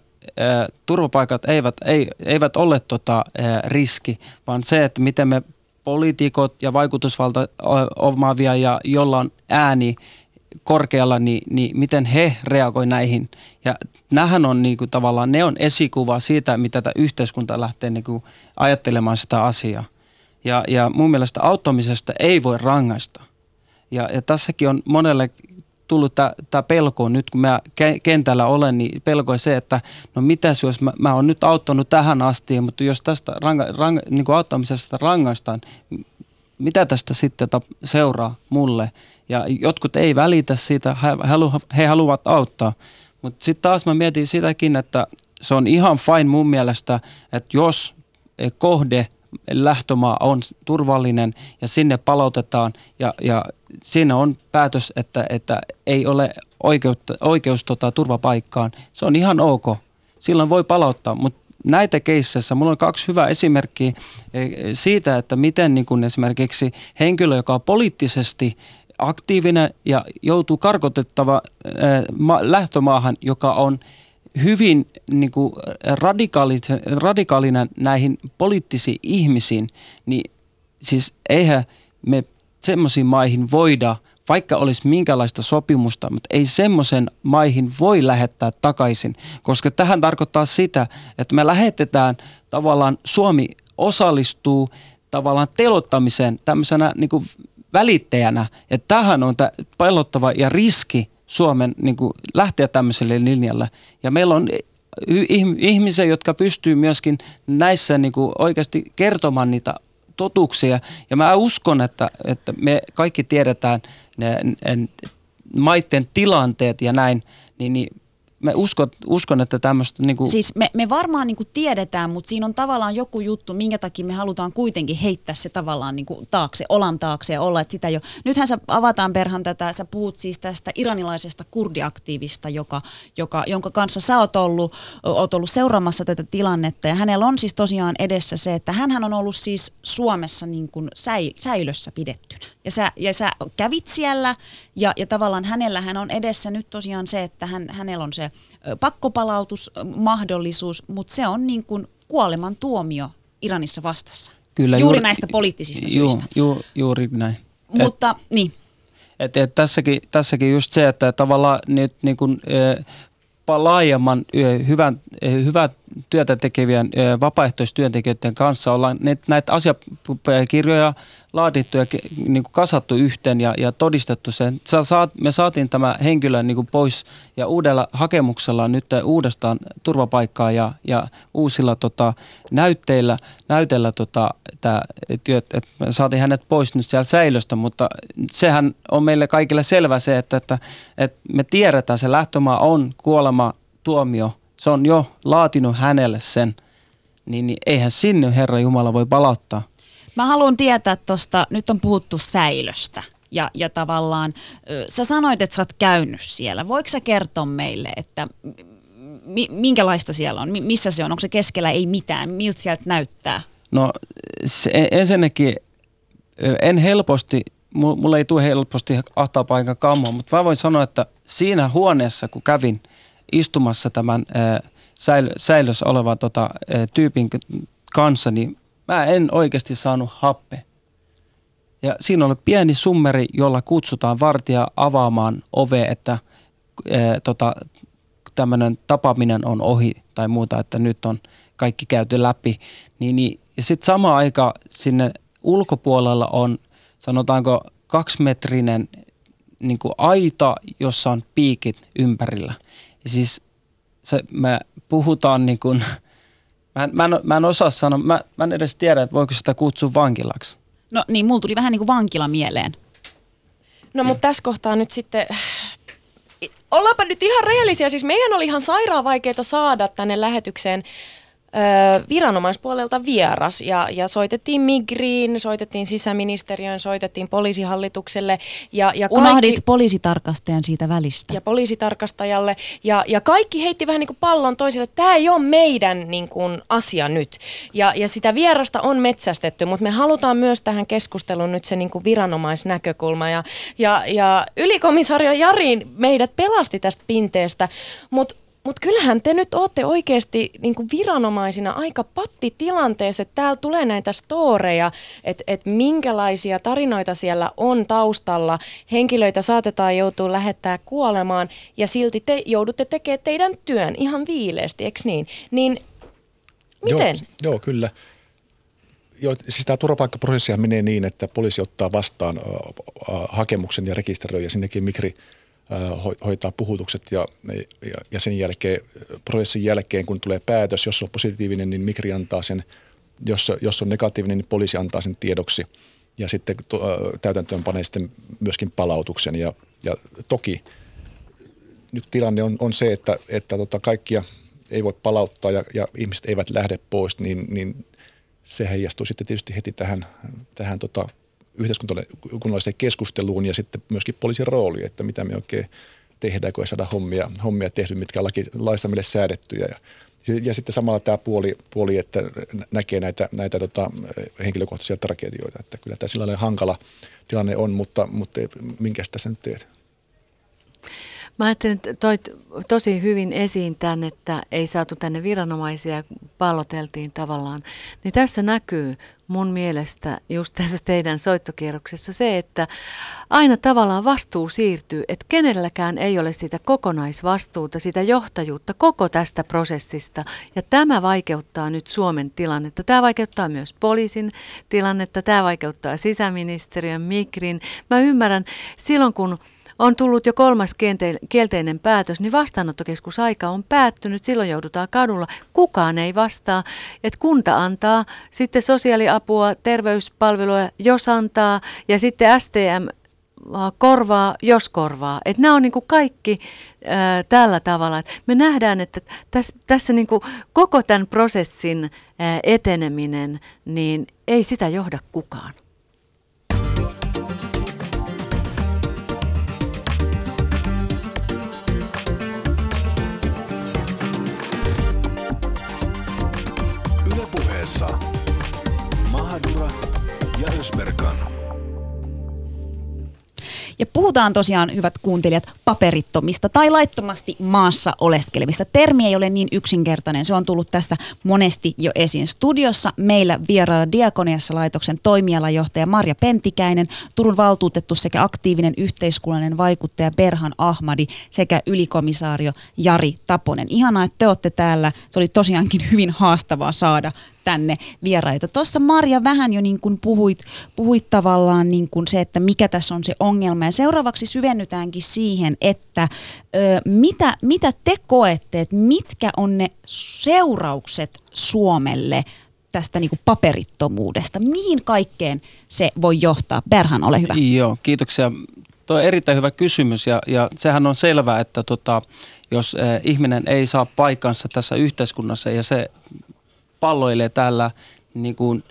turvapaikat eivät, ei, eivät ole tota, ää, riski, vaan se, että miten me poliitikot ja vaikutusvalta omaavia ja jolla on ääni korkealla, niin, niin miten he reagoivat näihin. Ja nämähän on niin kuin, tavallaan, ne on esikuva siitä, mitä tämä yhteiskunta lähtee niin kuin, ajattelemaan sitä asiaa. Ja, ja mun mielestä auttamisesta ei voi rangaista. Ja, ja tässäkin on monelle tullut tämä pelko, nyt kun mä kentällä olen, niin pelko se, että no mitäs jos mä, mä oon nyt auttanut tähän asti, mutta jos tästä ranga, ranga, niin auttamisesta rangaistaan, mitä tästä sitten seuraa mulle? Ja jotkut ei välitä siitä, he, haluavat auttaa. Mutta sitten taas mä mietin sitäkin, että se on ihan fine mun mielestä, että jos kohde lähtömaa on turvallinen ja sinne palautetaan ja, ja siinä on päätös, että, että ei ole oikeutta, oikeus tota, turvapaikkaan, se on ihan ok. Silloin voi palauttaa, mutta näitä keisseissä, mulla on kaksi hyvää esimerkkiä eh, siitä, että miten niin kun esimerkiksi henkilö, joka on poliittisesti aktiivinen ja joutuu karkotettava ma- lähtömaahan, joka on hyvin niin kuin radikaalinen näihin poliittisiin ihmisiin, niin siis eihän me semmoisiin maihin voida, vaikka olisi minkälaista sopimusta, mutta ei semmoisen maihin voi lähettää takaisin, koska tähän tarkoittaa sitä, että me lähetetään tavallaan, Suomi osallistuu tavallaan telottamiseen tämmöisenä niin kuin välittäjänä. Ja tähän on tämä pelottava ja riski Suomen niin kuin lähteä tämmöiselle linjalle. Ja meillä on ihmisiä, jotka pystyy myöskin näissä niin kuin oikeasti kertomaan niitä totuuksia. Ja mä uskon, että, että me kaikki tiedetään ne, ne maiden tilanteet ja näin, niin, niin mä uskon, uskon että tämmöistä... Niin kuin... Siis me, me varmaan niin kuin tiedetään, mutta siinä on tavallaan joku juttu, minkä takia me halutaan kuitenkin heittää se tavallaan niin kuin taakse, olan taakse ja olla, että sitä jo... Nythän sä avataan Perhan tätä, sä puhut siis tästä iranilaisesta kurdiaktiivista, joka, joka, jonka kanssa sä oot ollut, oot ollut seuraamassa tätä tilannetta ja hänellä on siis tosiaan edessä se, että hän on ollut siis Suomessa niin kuin säi, säilössä pidettynä. Ja sä, ja sä kävit siellä ja, ja tavallaan hänellähän on edessä nyt tosiaan se, että hän, hänellä on se pakkopalautusmahdollisuus, mutta se on niin kuin kuoleman tuomio Iranissa vastassa. Kyllä, juuri, juuri näistä poliittisista syistä. Ju, juuri näin. Mutta et, niin. Et, et tässäkin, tässäkin just se, että tavallaan nyt niin kuin, laajemman hyvän, hyvää työtä tekevien vapaaehtoistyöntekijöiden kanssa ollaan näitä asiakirjoja laadittu ja niin kuin kasattu yhteen ja, ja todistettu sen. Me saatiin tämä henkilö niin kuin pois ja uudella hakemuksella nyt uudestaan turvapaikkaa ja, ja uusilla tota, näytteillä, näytellä tota, työt, että me saatiin hänet pois nyt siellä säilöstä, mutta sehän on meille kaikille selvä se, että, että, että me tiedetään, se lähtömaa on kuolema tuomio, se on jo laatinut hänelle sen, niin, niin eihän sinne Herra Jumala voi palauttaa. Mä haluan tietää tuosta, nyt on puhuttu säilöstä ja, ja tavallaan, sä sanoit, että sä oot käynyt siellä. Voiko sä kertoa meille, että mi, minkälaista siellä on, missä se on, onko se keskellä ei mitään, miltä sieltä näyttää? No se, ensinnäkin en helposti mulla ei tule helposti ahtaa paikan kammoa, mutta mä voin sanoa, että siinä huoneessa, kun kävin istumassa tämän säil, säilössä olevan tota, tyypin kanssa, niin mä en oikeasti saanut happe. Ja siinä oli pieni summeri, jolla kutsutaan vartija avaamaan ove, että e, tota, tämmöinen tapaaminen on ohi tai muuta, että nyt on kaikki käyty läpi. Niin, niin, ja sitten sama aika sinne ulkopuolella on sanotaanko kaksimetrinen niin kuin aita, jossa on piikit ympärillä. Ja siis se, me puhutaan niin kuin, mä, en, mä, en, mä en osaa sanoa, mä, mä en edes tiedä, että voiko sitä kutsua vankilaksi. No niin, mulla tuli vähän niin kuin vankila mieleen. No mutta tässä kohtaa nyt sitten, ollaanpa nyt ihan rehellisiä, siis meidän oli ihan sairaan vaikeaa saada tänne lähetykseen viranomaispuolelta vieras ja, ja soitettiin Migriin, soitettiin sisäministeriön, soitettiin poliisihallitukselle. Ja, ja Unohdit kaikki, poliisitarkastajan siitä välistä. Ja poliisitarkastajalle. Ja, ja kaikki heitti vähän niin kuin pallon toisille, tämä ei ole meidän niin kuin, asia nyt. Ja, ja sitä vierasta on metsästetty, mutta me halutaan myös tähän keskusteluun nyt se niin kuin viranomaisnäkökulma. Ja, ja, ja ylikomisario Jari meidät pelasti tästä pinteestä, mutta mutta kyllähän te nyt olette oikeasti niin viranomaisina aika pattitilanteessa, että täällä tulee näitä storeja, että et minkälaisia tarinoita siellä on taustalla. Henkilöitä saatetaan joutua lähettää kuolemaan ja silti te joudutte tekemään teidän työn ihan viileästi, eikö niin? Niin miten? Joo, joo kyllä. Joo, siis tämä turvapaikkaprosessi menee niin, että poliisi ottaa vastaan äh, hakemuksen ja rekisteröi ja sinnekin Migri – hoitaa puhutukset ja, ja, ja sen jälkeen, prosessin jälkeen, kun tulee päätös, jos on positiivinen, niin Migri antaa sen, jos, jos on negatiivinen, niin poliisi antaa sen tiedoksi. Ja sitten täytäntöön panee sitten myöskin palautuksen. Ja, ja toki nyt tilanne on, on se, että, että tota kaikkia ei voi palauttaa ja, ja ihmiset eivät lähde pois, niin, niin se heijastuu sitten tietysti heti tähän, tähän tota yhteiskunnalliseen keskusteluun ja sitten myöskin poliisin rooli, että mitä me oikein tehdään, kun ei saada hommia, hommia tehty, mitkä on laki, laissa meille säädettyjä. Ja, ja sitten samalla tämä puoli, puoli että näkee näitä, näitä tota, henkilökohtaisia tragedioita. Että kyllä tämä sillä hankala tilanne on, mutta, mutta minkä tässä nyt teet? Mä ajattelin, että toit tosi hyvin esiin tämän, että ei saatu tänne viranomaisia, palloteltiin tavallaan. Niin tässä näkyy mun mielestä just tässä teidän soittokierroksessa se, että aina tavallaan vastuu siirtyy, että kenelläkään ei ole sitä kokonaisvastuuta, sitä johtajuutta koko tästä prosessista. Ja tämä vaikeuttaa nyt Suomen tilannetta. Tämä vaikeuttaa myös poliisin tilannetta, tämä vaikeuttaa sisäministeriön, Migrin. Mä ymmärrän, silloin kun on tullut jo kolmas kielteinen päätös, niin vastaanottokeskusaika on päättynyt, silloin joudutaan kadulla. Kukaan ei vastaa, että kunta antaa sitten sosiaaliapua, terveyspalveluja, jos antaa, ja sitten STM korvaa, jos korvaa. Että nämä on niin kuin kaikki ää, tällä tavalla. Et me nähdään, että tässä, tässä niin kuin koko tämän prosessin ää, eteneminen, niin ei sitä johda kukaan. Puheessa Mahadura ja Ösberkan. Ja puhutaan tosiaan, hyvät kuuntelijat, paperittomista tai laittomasti maassa oleskelevista. Termi ei ole niin yksinkertainen, se on tullut tässä monesti jo esiin. Studiossa meillä vieraana Diakoniassa laitoksen toimialajohtaja Marja Pentikäinen, Turun valtuutettu sekä aktiivinen yhteiskunnallinen vaikuttaja Berhan Ahmadi sekä ylikomissaario Jari Taponen. Ihanaa, että te olette täällä. Se oli tosiaankin hyvin haastavaa saada tänne vieraita. Tuossa Marja vähän jo niin kuin puhuit, puhuit tavallaan niin kuin se, että mikä tässä on se ongelma. Ja seuraavaksi syvennytäänkin siihen, että ö, mitä, mitä te koette, että mitkä on ne seuraukset Suomelle tästä niin kuin paperittomuudesta? Mihin kaikkeen se voi johtaa? Berhan, ole hyvä. Joo, kiitoksia. Tuo on erittäin hyvä kysymys ja, ja sehän on selvää, että tota, jos ihminen ei saa paikkansa tässä yhteiskunnassa ja se palloilee täällä niin kuin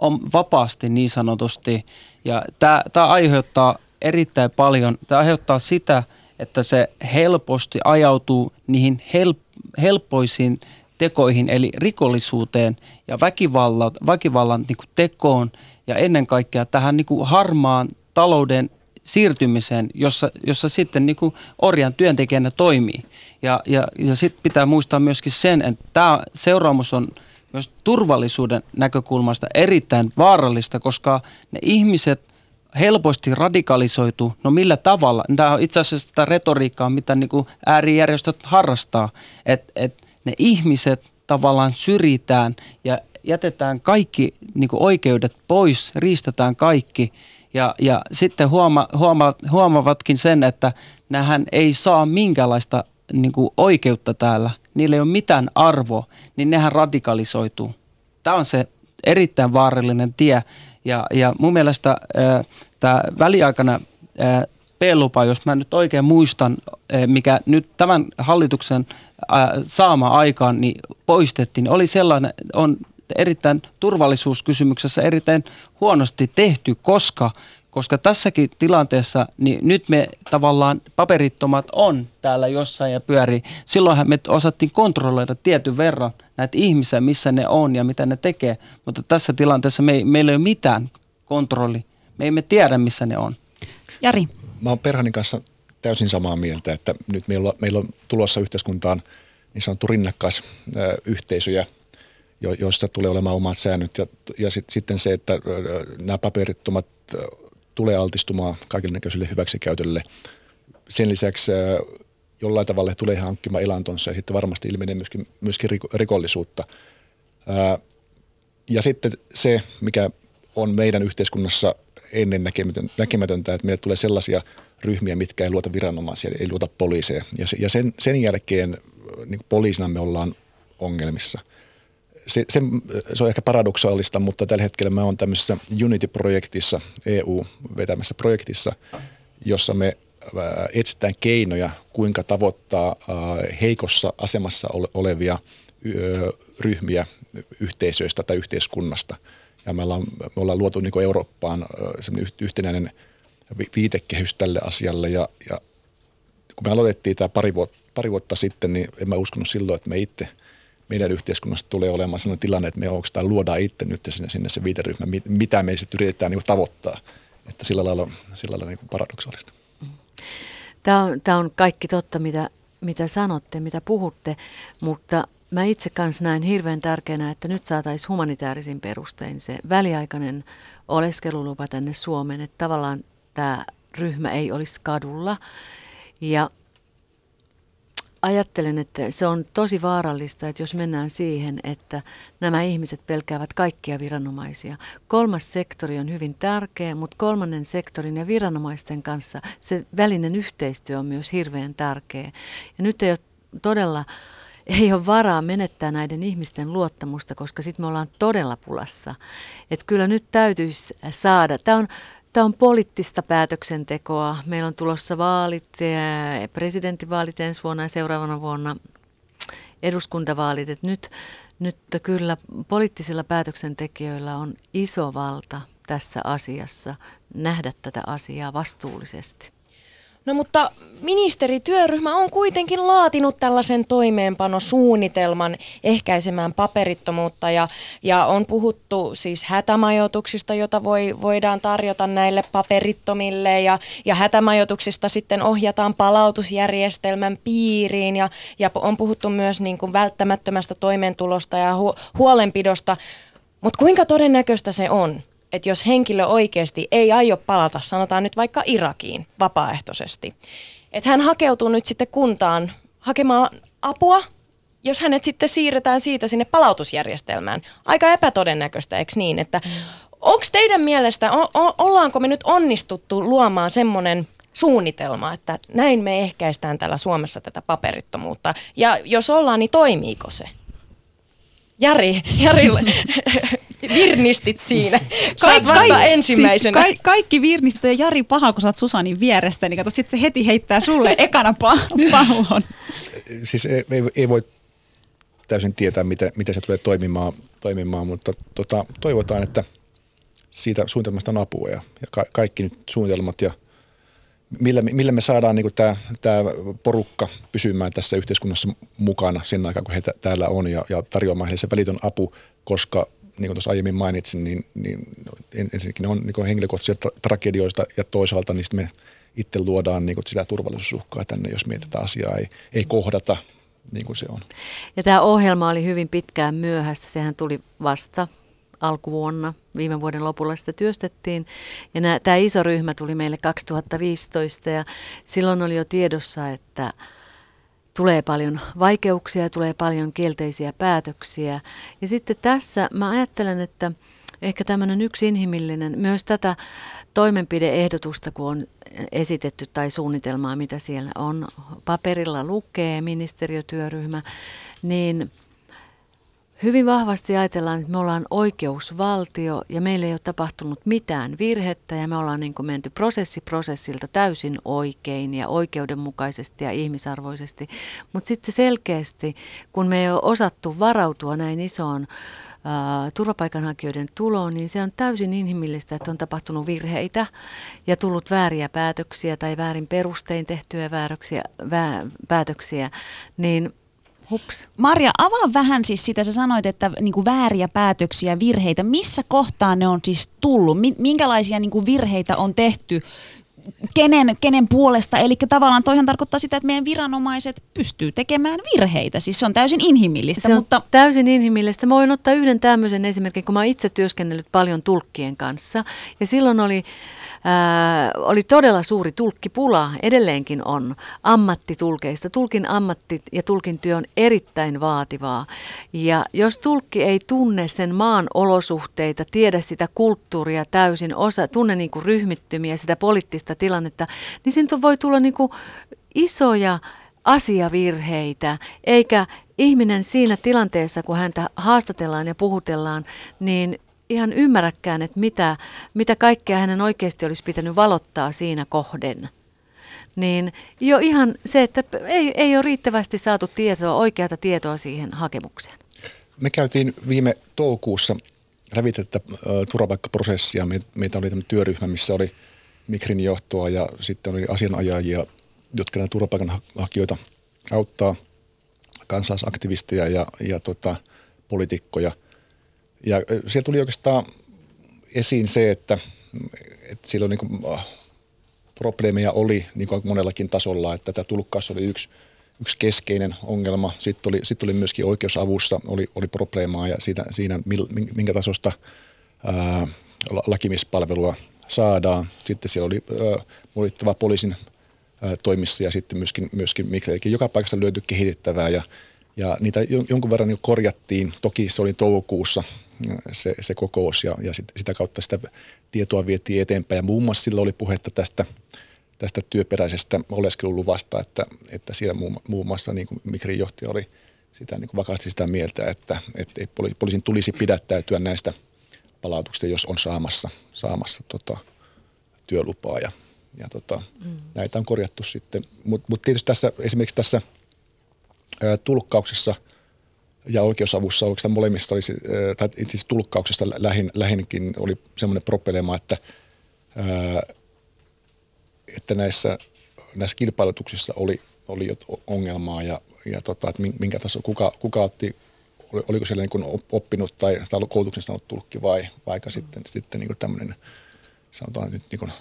on vapaasti niin sanotusti. Ja tämä, tämä aiheuttaa erittäin paljon, tämä aiheuttaa sitä, että se helposti ajautuu niihin help, helpoisiin tekoihin, eli rikollisuuteen ja väkivallan, väkivallan niin tekoon ja ennen kaikkea tähän niin harmaan talouden siirtymiseen, jossa, jossa sitten niin orjan työntekijänä toimii. Ja, ja, ja sitten pitää muistaa myöskin sen, että tämä seuraamus on myös turvallisuuden näkökulmasta erittäin vaarallista, koska ne ihmiset helposti radikalisoituu. No millä tavalla? Tämä on itse asiassa sitä retoriikkaa, mitä niin kuin äärijärjestöt harrastaa, että et ne ihmiset tavallaan syrjitään ja jätetään kaikki niin kuin oikeudet pois, riistetään kaikki – ja, ja sitten huoma, huoma, huomaavatkin sen, että nähän ei saa minkälaista niin kuin oikeutta täällä, niillä ei ole mitään arvoa, niin nehän radikalisoituu. Tämä on se erittäin vaarallinen tie. Ja, ja mun mielestä tämä väliaikana äh, P-lupa, jos mä nyt oikein muistan, äh, mikä nyt tämän hallituksen äh, saama aikaan niin poistettiin, oli sellainen, on erittäin turvallisuuskysymyksessä erittäin huonosti tehty, koska koska tässäkin tilanteessa, niin nyt me tavallaan paperittomat on täällä jossain ja pyörii. Silloinhan me osattiin kontrolloida tietyn verran näitä ihmisiä, missä ne on ja mitä ne tekee. Mutta tässä tilanteessa me ei, meillä ei ole mitään kontrolli. Me emme tiedä, missä ne on. Jari. Mä oon Perhanin kanssa täysin samaa mieltä, että nyt meillä on, meillä on tulossa yhteiskuntaan niin sanottu rinnakkaisyhteisöjä, joissa tulee olemaan omat säännöt. Ja, ja sit, sitten se, että nämä paperittomat tulee altistumaan näköiselle hyväksikäytölle. Sen lisäksi jollain tavalla tulee hankkimaan elantonsa ja sitten varmasti ilmenee myöskin, myöskin rikollisuutta. Ja sitten se, mikä on meidän yhteiskunnassa ennen näkemätöntä, että meille tulee sellaisia ryhmiä, mitkä ei luota viranomaisia, ei luota poliiseja. Ja sen, sen jälkeen niin poliisina me ollaan ongelmissa – se, se, se on ehkä paradoksaalista, mutta tällä hetkellä mä oon tämmöisessä Unity-projektissa, EU-vetämässä projektissa, jossa me äh, etsitään keinoja, kuinka tavoittaa äh, heikossa asemassa olevia ryhmiä yhteisöistä tai yhteiskunnasta. Ja me ollaan, me ollaan luotu niin Eurooppaan yhtenäinen viitekehys tälle asialle. Ja, ja kun me aloitettiin tämä pari vuotta, pari vuotta sitten, niin en mä uskonut silloin, että me itse – meidän yhteiskunnassa tulee olemaan sellainen tilanne, että me oikeastaan luodaan itse nyt sinne, sinne se viiteryhmä, mitä me sitten yritetään niin tavoittaa. Että sillä lailla, sillä lailla niin paradoksaalista. Tämä on, tämä on kaikki totta, mitä, mitä sanotte, mitä puhutte, mutta mä itse kanssa näen hirveän tärkeänä, että nyt saataisiin humanitaarisin perustein se väliaikainen oleskelulupa tänne Suomeen, että tavallaan tämä ryhmä ei olisi kadulla. Ja ajattelen, että se on tosi vaarallista, että jos mennään siihen, että nämä ihmiset pelkäävät kaikkia viranomaisia. Kolmas sektori on hyvin tärkeä, mutta kolmannen sektorin ja viranomaisten kanssa se välinen yhteistyö on myös hirveän tärkeä. Ja nyt ei ole todella ei ole varaa menettää näiden ihmisten luottamusta, koska sitten me ollaan todella pulassa. Että kyllä nyt täytyisi saada. Tämä on Tämä on poliittista päätöksentekoa. Meillä on tulossa vaalit, presidenttivaalit ensi vuonna ja seuraavana vuonna eduskuntavaalit. Et nyt, nyt kyllä poliittisilla päätöksentekijöillä on iso valta tässä asiassa nähdä tätä asiaa vastuullisesti. No mutta ministerityöryhmä on kuitenkin laatinut tällaisen toimeenpanosuunnitelman ehkäisemään paperittomuutta ja, ja on puhuttu siis hätämajoituksista, jota voi, voidaan tarjota näille paperittomille ja, ja hätämajoituksista sitten ohjataan palautusjärjestelmän piiriin ja, ja on puhuttu myös niin kuin välttämättömästä toimeentulosta ja hu, huolenpidosta. Mutta kuinka todennäköistä se on? Että jos henkilö oikeasti ei aio palata, sanotaan nyt vaikka Irakiin vapaaehtoisesti, että hän hakeutuu nyt sitten kuntaan hakemaan apua, jos hänet sitten siirretään siitä sinne palautusjärjestelmään. Aika epätodennäköistä, eikö niin? Että onko teidän mielestä, ollaanko me nyt onnistuttu luomaan semmoinen suunnitelma, että näin me ehkäistään täällä Suomessa tätä paperittomuutta? Ja jos ollaan, niin toimiiko se? Jari, Jari virnistit siinä. Saat vasta ka- ensimmäisenä. Siis ka- kaikki virnistit ja Jari paha, kun sä oot Susanin vierestä, niin kato, sit se heti heittää sulle ekana pallon. Siis ei, ei, ei voi täysin tietää, miten, miten se tulee toimimaan, toimimaan mutta tota, toivotaan, että siitä suunnitelmasta on apua ja, ja ka- kaikki nyt suunnitelmat ja millä, millä me saadaan niin tämä, tämä porukka pysymään tässä yhteiskunnassa mukana sen aikaa, kun he t- täällä on ja, ja tarjoamaan heille se välitön apu, koska niin kuin tuossa aiemmin mainitsin, niin, niin ensinnäkin ne on niin henkilökohtaisia tra- tragedioista ja toisaalta niistä me itse luodaan niin sitä turvallisuusuhkaa tänne, jos me tätä asiaa ei, ei kohdata niin kuin se on. Ja tämä ohjelma oli hyvin pitkään myöhässä. Sehän tuli vasta alkuvuonna, viime vuoden lopulla sitä työstettiin. Ja nää, tämä iso ryhmä tuli meille 2015 ja silloin oli jo tiedossa, että tulee paljon vaikeuksia, tulee paljon kielteisiä päätöksiä. Ja sitten tässä mä ajattelen, että ehkä tämmöinen yksi inhimillinen, myös tätä toimenpideehdotusta, kun on esitetty tai suunnitelmaa, mitä siellä on paperilla lukee, ministeriötyöryhmä, niin hyvin vahvasti ajatellaan, että me ollaan oikeusvaltio ja meillä ei ole tapahtunut mitään virhettä ja me ollaan niin kuin menty prosessi prosessilta täysin oikein ja oikeudenmukaisesti ja ihmisarvoisesti. Mutta sitten selkeästi, kun me ei ole osattu varautua näin isoon turvapaikanhakijoiden tuloon, niin se on täysin inhimillistä, että on tapahtunut virheitä ja tullut vääriä päätöksiä tai väärin perustein tehtyjä vääräksiä, vää, päätöksiä, niin Hups. Marja, avaa vähän siis sitä, sä sanoit, että niin kuin vääriä päätöksiä, virheitä. Missä kohtaa ne on siis tullut? Minkälaisia niin kuin virheitä on tehty kenen, kenen puolesta. Eli tavallaan toihan tarkoittaa sitä, että meidän viranomaiset pystyy tekemään virheitä. Siis se on täysin inhimillistä. Se mutta... on täysin inhimillistä. Mä voin ottaa yhden tämmöisen esimerkin, kun mä itse työskennellyt paljon tulkkien kanssa. Ja silloin oli oli todella suuri tulkkipula, edelleenkin on ammattitulkeista. Tulkin ammatti ja tulkin työ on erittäin vaativaa. Ja jos tulkki ei tunne sen maan olosuhteita, tiedä sitä kulttuuria täysin, osa, tunne niin kuin ryhmittymiä, sitä poliittista tilannetta, niin siitä voi tulla niin kuin isoja asiavirheitä, eikä ihminen siinä tilanteessa, kun häntä haastatellaan ja puhutellaan, niin ihan ymmärräkään, että mitä, mitä kaikkea hänen oikeasti olisi pitänyt valottaa siinä kohden. Niin jo ihan se, että ei, ei ole riittävästi saatu tietoa, oikeata tietoa siihen hakemukseen. Me käytiin viime toukokuussa läpi tätä turvapaikkaprosessia. Meitä oli tämmöinen työryhmä, missä oli Mikrin johtoa ja sitten oli asianajajia, jotka näitä turvapaikanhakijoita auttaa, kansalaisaktivisteja ja, ja tota, poliitikkoja – ja siellä tuli oikeastaan esiin se, että, että silloin niin kuin, äh, probleemeja oli niin kuin monellakin tasolla, että tämä tulkkaus oli yksi, yksi keskeinen ongelma. Sitten oli, sitten oli myöskin oikeusavussa oli, oli probleemaa ja siitä, siinä, minkä tasosta ää, lakimispalvelua saadaan. Sitten siellä oli ää, poliisin ää, toimissa ja sitten myöskin, myöskin Mikkelkin. Joka paikassa löytyi kehitettävää ja, ja niitä jonkun verran jo korjattiin. Toki se oli toukokuussa se, se kokous ja, ja sit, sitä kautta sitä tietoa vietiin eteenpäin. Ja muun muassa sillä oli puhetta tästä, tästä työperäisestä oleskeluluvasta, että, että siellä muun, muun muassa niin kuin Mikrin johtaja oli sitä niin kuin vakaasti sitä mieltä, että, että poliisin tulisi pidättäytyä näistä palautuksista, jos on saamassa, saamassa tota, työlupaa ja, ja tota, mm. näitä on korjattu sitten. Mutta mut tietysti tässä, esimerkiksi tässä ää, tulkkauksessa – ja oikeusavussa oikeastaan molemmissa oli, tai itse asiassa tulkkauksesta lähin, lähinkin oli semmoinen propelema, että, että näissä, näissä kilpailutuksissa oli, oli ongelmaa ja, ja tota, että minkä taso, kuka, kuka otti, oliko siellä niin oppinut tai, tai koulutuksen saanut tulkki vai vaikka sitten, sitten niin tämmöinen sanotaan nyt niin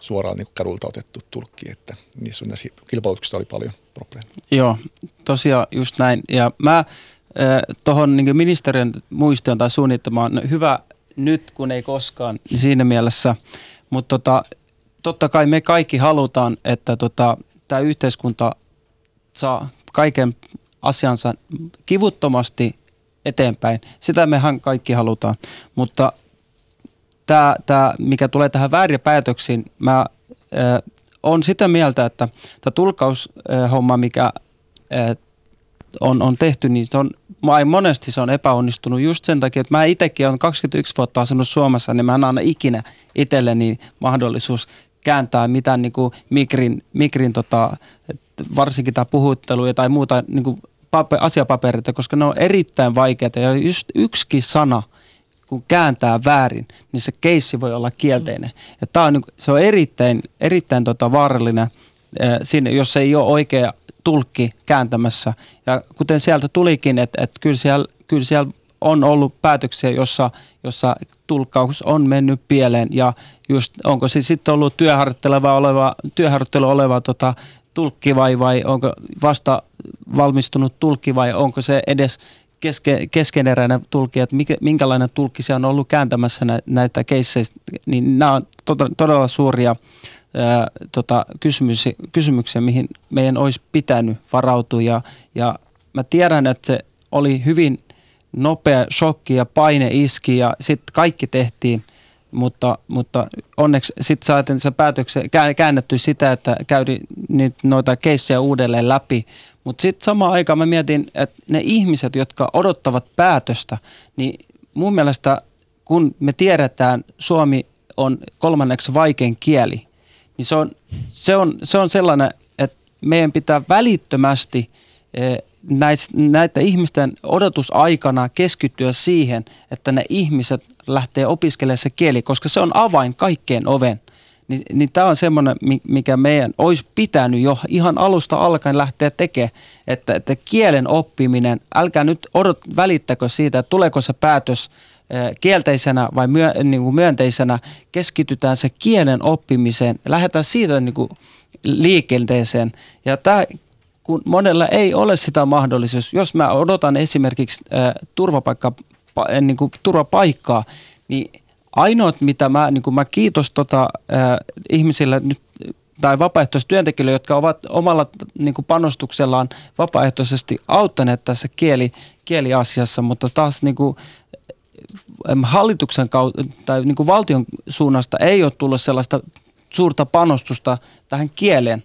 suoraan niin kadulta otettu tulkki, että niissä, näissä kilpailutuksissa oli paljon probleemeja. Joo, tosiaan just näin. Ja mä tuohon niin ministeriön muistion tai suunnittamaan hyvä nyt kun ei koskaan niin siinä mielessä. Mutta tota, totta kai me kaikki halutaan, että tota, tämä yhteiskunta saa kaiken asiansa kivuttomasti eteenpäin. Sitä mehän kaikki halutaan. Mutta tämä, tämä mikä tulee tähän väärin päätöksiin, mä äh, on sitä mieltä, että tämä tulkaushomma, mikä äh, on, on tehty, niin se on, monesti se on epäonnistunut just sen takia, että mä itsekin olen 21 vuotta asunut Suomessa, niin mä en anna ikinä itselleni mahdollisuus kääntää mitään niin kuin mikrin, mikrin tota, varsinkin tämä puhuttelu tai muuta niin kuin paper, asiapapereita, koska ne on erittäin vaikeita ja just yksikin sana, kun kääntää väärin, niin se keissi voi olla kielteinen. Ja tämä on, niin se on erittäin, erittäin tota vaarallinen, sinne, jos ei ole oikea tulkki kääntämässä. Ja kuten sieltä tulikin, että, että kyllä, siellä, kyllä siellä on ollut päätöksiä, jossa, jossa tulkkaus on mennyt pieleen ja just onko se sitten ollut työharjoitteleva oleva, työharjoittelu oleva tota, tulkki vai, vai onko vasta valmistunut tulkki vai onko se edes keske, keskeneräinen tulkki, että mikä, minkälainen tulkki se on ollut kääntämässä nä, näitä keissejä, niin nämä on to, todella suuria ää, tota, kysymyksiä, kysymyksiä, mihin meidän olisi pitänyt varautua. Ja, ja mä tiedän, että se oli hyvin nopea shokki ja paine iski ja sitten kaikki tehtiin, mutta, mutta onneksi sitten saatiin se päätöksen käännetty sitä, että käytiin nyt noita keissejä uudelleen läpi, mutta sitten samaan aikaan mä mietin, että ne ihmiset, jotka odottavat päätöstä, niin mun mielestä kun me tiedetään, Suomi on kolmanneksi vaikein kieli, niin se on, se on, se on sellainen, että meidän pitää välittömästi eh, näitä ihmisten odotusaikana keskittyä siihen, että ne ihmiset lähtee opiskelemaan se kieli, koska se on avain kaikkeen oven. Niin, niin tämä on semmoinen, mikä meidän olisi pitänyt jo ihan alusta alkaen lähteä tekemään, että, että kielen oppiminen, älkää nyt odot, välittäkö siitä, että tuleeko se päätös kielteisenä vai myö, niin kuin myönteisenä, keskitytään se kielen oppimiseen, lähdetään siitä niin kuin liikenteeseen. Ja tämä kun monella ei ole sitä mahdollisuus. Jos mä odotan esimerkiksi turvapaikka, niin kuin turvapaikkaa, niin ainoat, mitä mä, niin kuin mä kiitos tota, äh, ihmisille nyt tai vapaaehtoistyöntekijöille, jotka ovat omalla niin kuin panostuksellaan vapaaehtoisesti auttaneet tässä kieli, kieliasiassa, mutta taas niin kuin, hallituksen kautta tai niin kuin valtion suunnasta ei ole tullut sellaista suurta panostusta tähän kieleen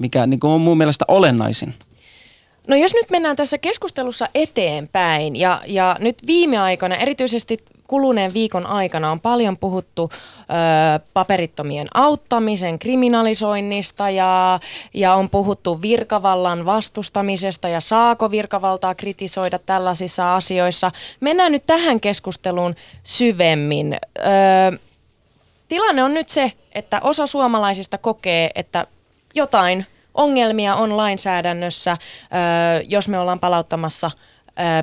mikä niin kuin on mun mielestä olennaisin. No jos nyt mennään tässä keskustelussa eteenpäin ja, ja nyt viime aikoina, erityisesti kuluneen viikon aikana on paljon puhuttu ö, paperittomien auttamisen kriminalisoinnista ja, ja on puhuttu virkavallan vastustamisesta ja saako virkavaltaa kritisoida tällaisissa asioissa. Mennään nyt tähän keskusteluun syvemmin. Ö, tilanne on nyt se, että osa suomalaisista kokee, että jotain ongelmia on lainsäädännössä, jos me ollaan palauttamassa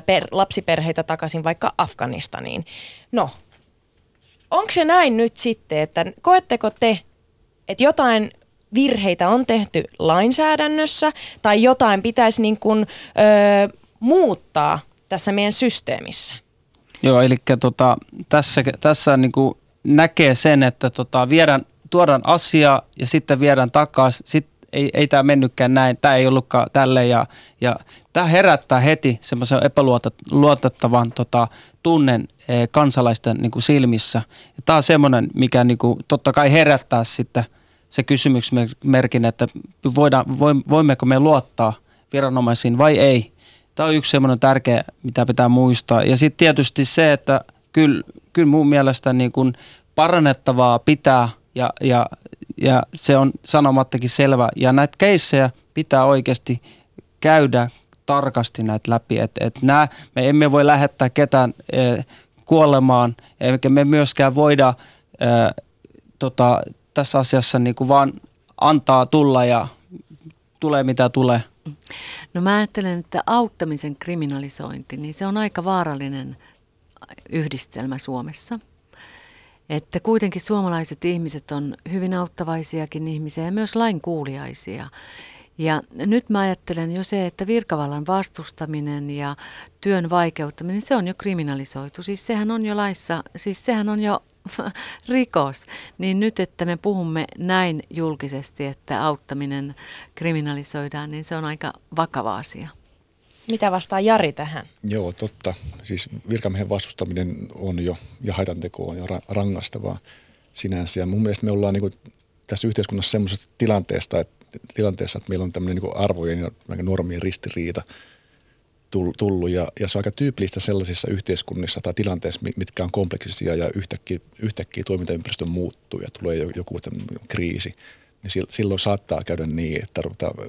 per, lapsiperheitä takaisin vaikka Afganistaniin. No, onko se näin nyt sitten, että koetteko te, että jotain virheitä on tehty lainsäädännössä tai jotain pitäisi niin kuin, ö, muuttaa tässä meidän systeemissä? Joo, eli tota, tässä, tässä niin kuin näkee sen, että tota, viedään tuodaan asia ja sitten viedään takaisin. Sitten ei, ei tämä mennytkään näin, tämä ei ollutkaan tälle ja, ja tämä herättää heti semmoisen epäluotettavan tota, tunnen e, kansalaisten niin kuin silmissä. Ja tämä on semmoinen, mikä niin kuin, totta kai herättää sitten se kysymysmerkin, että voidaan, voimmeko me luottaa viranomaisiin vai ei. Tämä on yksi semmoinen tärkeä, mitä pitää muistaa. Ja sitten tietysti se, että kyllä, kyllä mun mielestä niin kuin parannettavaa pitää ja, ja, ja se on sanomattakin selvä. Ja näitä keissejä pitää oikeasti käydä tarkasti näitä läpi. Et, et nää, me emme voi lähettää ketään e, kuolemaan, eikä me myöskään voida e, tota, tässä asiassa niin kuin vaan antaa tulla ja tulee mitä tulee. No mä ajattelen, että auttamisen kriminalisointi, niin se on aika vaarallinen yhdistelmä Suomessa. Että kuitenkin suomalaiset ihmiset on hyvin auttavaisiakin ihmisiä ja myös lainkuuliaisia. Ja nyt mä ajattelen jo se, että virkavallan vastustaminen ja työn vaikeuttaminen, se on jo kriminalisoitu. Siis sehän on jo laissa, siis sehän on jo rikos. Niin nyt, että me puhumme näin julkisesti, että auttaminen kriminalisoidaan, niin se on aika vakava asia. Mitä vastaa Jari tähän? Joo, totta. Siis virkamiehen vastustaminen on jo, ja haitanteko on jo rangaistavaa sinänsä. Ja mun mielestä me ollaan niin tässä yhteiskunnassa semmoisessa tilanteesta, että, tilanteessa, että meillä on tämmöinen niin arvojen ja normien ristiriita tullut. Ja, ja se on aika tyypillistä sellaisissa yhteiskunnissa tai tilanteissa, mitkä on kompleksisia ja yhtäkkiä, yhtäkkiä toimintaympäristö muuttuu ja tulee joku kriisi. Niin silloin saattaa käydä niin, että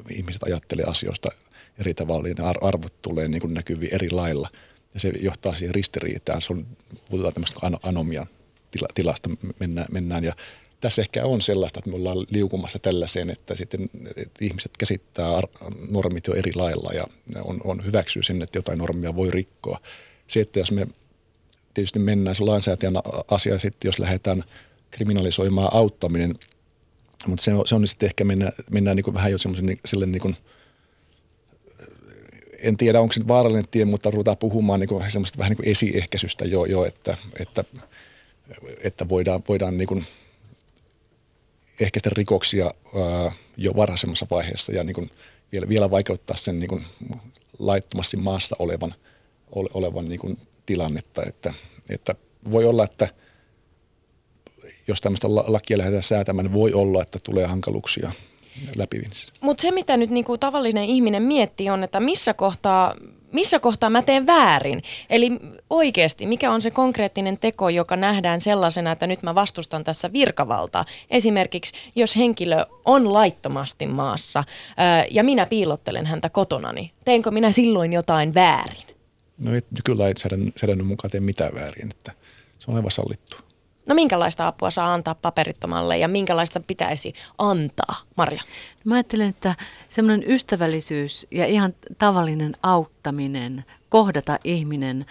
ihmiset ajattelee asioista – eri tavalla, niin arvot tulee niin kuin näkyviin eri lailla. Ja se johtaa siihen ristiriitaan. Se on, puhutaan tämmöistä anomian tila, tilasta mennään, mennään. Ja tässä ehkä on sellaista, että me ollaan liukumassa tällaiseen, että sitten että ihmiset käsittää normit jo eri lailla ja on, on hyväksyy sen, että jotain normia voi rikkoa. Se, että jos me tietysti mennään se lainsäätäjän asia sitten, jos lähdetään kriminalisoimaan auttaminen. Mutta se on, se on sitten ehkä mennään, mennään niin vähän jo semmoisen niin, sille niin kuin, en tiedä onko se vaarallinen tie, mutta ruvetaan puhumaan niin semmoista vähän niin esiehkäisystä jo, jo että, että, että voidaan, voidaan niin kuin ehkäistä rikoksia ää, jo varhaisemmassa vaiheessa ja niin kuin vielä, vielä vaikeuttaa sen niin kuin laittomasti maassa olevan, ole, olevan niin kuin tilannetta. Että, että voi olla, että jos tämmöistä la- lakia lähdetään säätämään, niin voi olla, että tulee hankaluuksia läpivinnessä. Mutta se, mitä nyt niinku tavallinen ihminen miettii, on, että missä kohtaa, missä kohtaa mä teen väärin. Eli oikeasti, mikä on se konkreettinen teko, joka nähdään sellaisena, että nyt mä vastustan tässä virkavaltaa. Esimerkiksi, jos henkilö on laittomasti maassa ää, ja minä piilottelen häntä kotonani, teenkö minä silloin jotain väärin? No ei nykylainsäädännön mukaan tee mitään väärin, että se on aivan sallittua. No minkälaista apua saa antaa paperittomalle ja minkälaista pitäisi antaa, Marja? Mä ajattelen, että semmoinen ystävällisyys ja ihan tavallinen auttaminen, kohdata ihminen,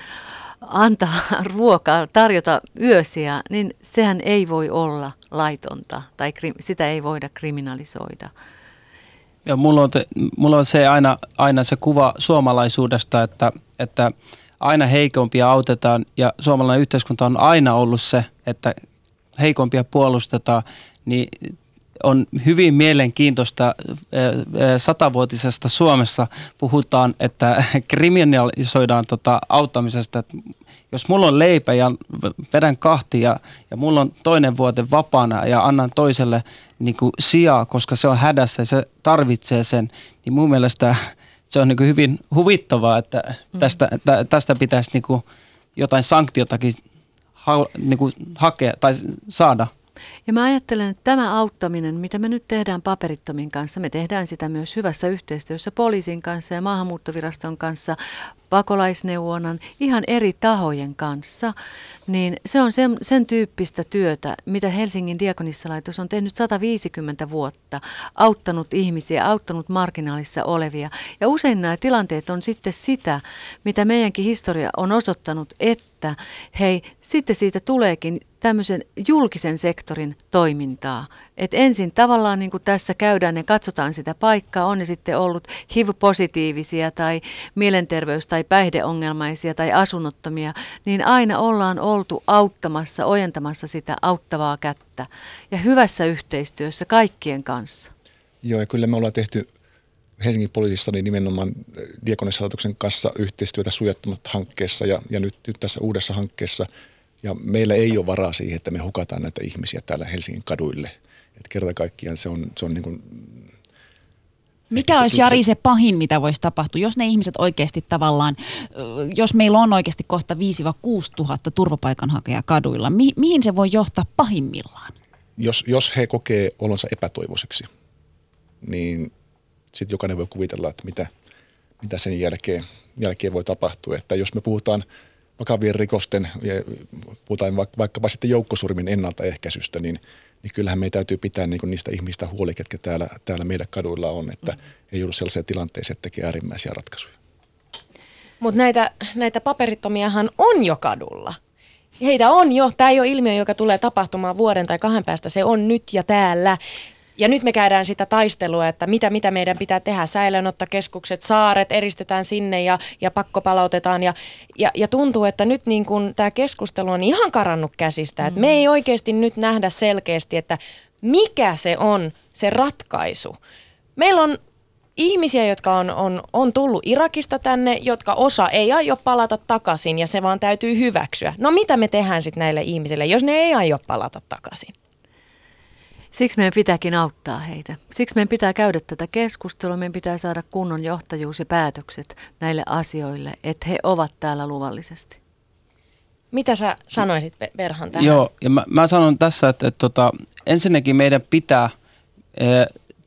antaa ruokaa, tarjota yösiä, niin sehän ei voi olla laitonta tai kri- sitä ei voida kriminalisoida. Ja mulla on, te, mulla on se aina, aina se kuva suomalaisuudesta, että, että aina heikompia autetaan ja suomalainen yhteiskunta on aina ollut se, että heikompia puolustetaan, niin on hyvin mielenkiintoista satavuotisesta Suomessa puhutaan, että kriminalisoidaan tota auttamisesta. Että jos mulla on leipä ja vedän kahti ja, ja mulla on toinen vuote vapaana ja annan toiselle niin kuin sijaa, koska se on hädässä ja se tarvitsee sen, niin mun mielestä se on niin kuin hyvin huvittavaa, että tästä, tä, tästä pitäisi niin kuin jotain sanktiotakin ha, niin kuin hakea tai saada. Ja mä ajattelen, että tämä auttaminen, mitä me nyt tehdään paperittomin kanssa, me tehdään sitä myös hyvässä yhteistyössä poliisin kanssa ja maahanmuuttoviraston kanssa, pakolaisneuvonnan, ihan eri tahojen kanssa, niin se on sen, sen tyyppistä työtä, mitä Helsingin diakonissalaitos on tehnyt 150 vuotta, auttanut ihmisiä, auttanut marginaalissa olevia. Ja usein nämä tilanteet on sitten sitä, mitä meidänkin historia on osoittanut, että hei, sitten siitä tuleekin tämmöisen julkisen sektorin toimintaa. Et ensin tavallaan niin kuin tässä käydään ja katsotaan sitä paikkaa, on ne sitten ollut HIV-positiivisia tai mielenterveys- tai päihdeongelmaisia tai asunnottomia, niin aina ollaan oltu auttamassa, ojentamassa sitä auttavaa kättä ja hyvässä yhteistyössä kaikkien kanssa. Joo, ja kyllä me ollaan tehty Helsingin poliisissa niin nimenomaan Diakonishallituksen kanssa yhteistyötä sujattomat hankkeessa ja, ja nyt, nyt tässä uudessa hankkeessa. Ja meillä ei ole varaa siihen, että me hukataan näitä ihmisiä täällä Helsingin kaduille. Että kerta kaikkiaan se on, se on niin kuin Mikä se- olisi se- Jari se pahin, mitä voisi tapahtua, jos ne ihmiset oikeasti tavallaan, jos meillä on oikeasti kohta 5-6 tuhatta turvapaikanhakijaa kaduilla, mi- mihin se voi johtaa pahimmillaan? jos, jos he kokee olonsa epätoivoiseksi, niin sitten jokainen voi kuvitella, että mitä, mitä sen jälkeen, jälkeen voi tapahtua. Että jos me puhutaan vakavien rikosten, ja puhutaan vaikka- vaikkapa sitten joukkosurmin ennaltaehkäisystä, niin, niin kyllähän meidän täytyy pitää niin kuin niistä ihmistä huoli, ketkä täällä, täällä meidän kaduilla on, että mm. ei joudu sellaiseen tilanteeseen, että tekee äärimmäisiä ratkaisuja. Mutta näitä, näitä paperittomiahan on jo kadulla. Heitä on jo. Tämä ei ole ilmiö, joka tulee tapahtumaan vuoden tai kahden päästä. Se on nyt ja täällä. Ja nyt me käydään sitä taistelua, että mitä, mitä meidän pitää tehdä. Säilöönottokeskukset, saaret eristetään sinne ja, ja pakko palautetaan. Ja, ja, ja tuntuu, että nyt niin kun tämä keskustelu on ihan karannut käsistä. Mm. Että me ei oikeasti nyt nähdä selkeästi, että mikä se on se ratkaisu. Meillä on ihmisiä, jotka on, on, on tullut Irakista tänne, jotka osa ei aio palata takaisin ja se vaan täytyy hyväksyä. No mitä me tehdään sitten näille ihmisille, jos ne ei aio palata takaisin? Siksi meidän pitääkin auttaa heitä. Siksi meidän pitää käydä tätä keskustelua, meidän pitää saada kunnon johtajuus ja päätökset näille asioille, että he ovat täällä luvallisesti. Mitä sä sanoisit, Berhan, tähän? Joo, ja mä, mä sanon tässä, että, että tota, ensinnäkin meidän pitää e,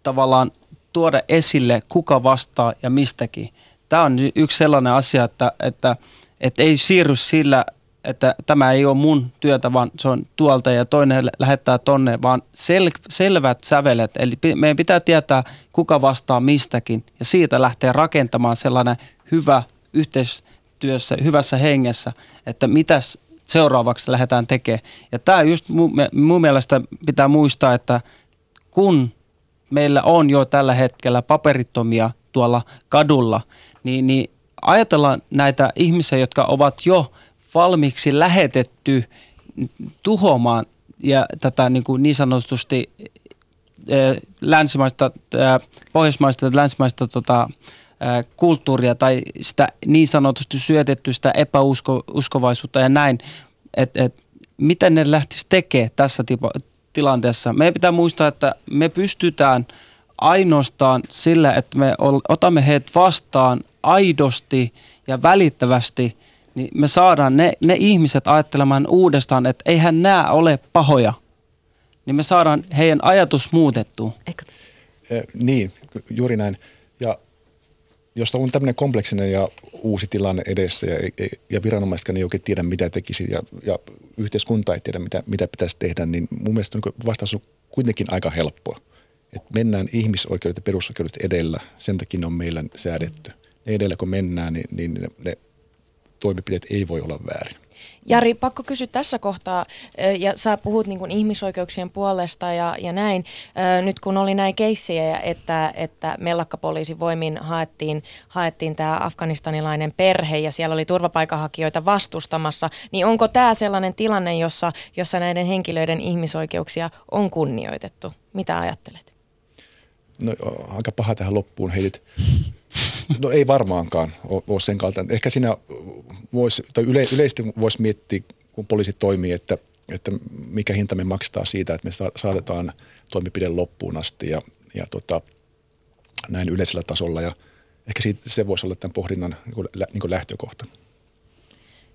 tavallaan tuoda esille, kuka vastaa ja mistäkin. Tämä on yksi sellainen asia, että, että, että ei siirry sillä, että tämä ei ole mun työtä, vaan se on tuolta ja toinen lä- lähettää tonne, vaan sel, selvät sävelet. Eli meidän pitää tietää, kuka vastaa mistäkin ja siitä lähtee rakentamaan sellainen hyvä yhteistyössä, hyvässä hengessä, että mitä seuraavaksi lähdetään tekemään. Ja tämä just mun, mun mielestä pitää muistaa, että kun meillä on jo tällä hetkellä paperittomia tuolla kadulla, niin, niin ajatellaan näitä ihmisiä, jotka ovat jo valmiiksi lähetetty tuhoamaan ja tätä niin, kuin niin sanotusti länsimaista, pohjoismaista ja länsimaista tota, kulttuuria tai sitä niin sanotusti syötetty sitä epäuskovaisuutta ja näin, että et, miten ne lähtisi tekemään tässä tipa, tilanteessa. Meidän pitää muistaa, että me pystytään ainoastaan sillä, että me otamme heidät vastaan aidosti ja välittävästi, niin me saadaan ne, ne ihmiset ajattelemaan uudestaan, että eihän nämä ole pahoja. Niin me saadaan heidän ajatus muutettua. Eikö? Eh, niin, juuri näin. Ja jos on tämmöinen kompleksinen ja uusi tilanne edessä ja, ja viranomaisetkaan ei oikein tiedä, mitä tekisi ja, ja yhteiskunta ei tiedä, mitä, mitä pitäisi tehdä, niin mun mielestä vastaus on kuitenkin aika helppoa. Et mennään ihmisoikeudet ja perusoikeudet edellä, sen takia ne on meillä säädetty. Ne edellä kun mennään, niin, niin ne, ne toimenpiteet ei voi olla väärin. Jari, pakko kysyä tässä kohtaa, ja sä puhut niin kuin ihmisoikeuksien puolesta ja, ja näin. Nyt kun oli näin keissejä, että, että mellakkapoliisin voimin haettiin, haettiin tämä afganistanilainen perhe ja siellä oli turvapaikanhakijoita vastustamassa, niin onko tämä sellainen tilanne, jossa, jossa näiden henkilöiden ihmisoikeuksia on kunnioitettu? Mitä ajattelet? No aika paha tähän loppuun heitit. No ei varmaankaan ole sen kaltainen. Ehkä siinä voisi, tai yle, yleisesti voisi miettiä, kun poliisi toimii, että, että mikä hinta me maksetaan siitä, että me saatetaan toimenpide loppuun asti ja, ja tota, näin yleisellä tasolla. Ja ehkä siitä, se voisi olla tämän pohdinnan niin kuin, niin lähtökohta.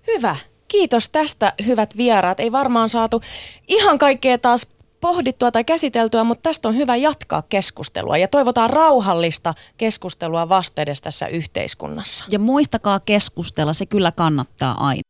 Hyvä. Kiitos tästä, hyvät vieraat. Ei varmaan saatu ihan kaikkea taas pohdittua tai käsiteltyä, mutta tästä on hyvä jatkaa keskustelua ja toivotaan rauhallista keskustelua vastedes tässä yhteiskunnassa. Ja muistakaa keskustella, se kyllä kannattaa aina.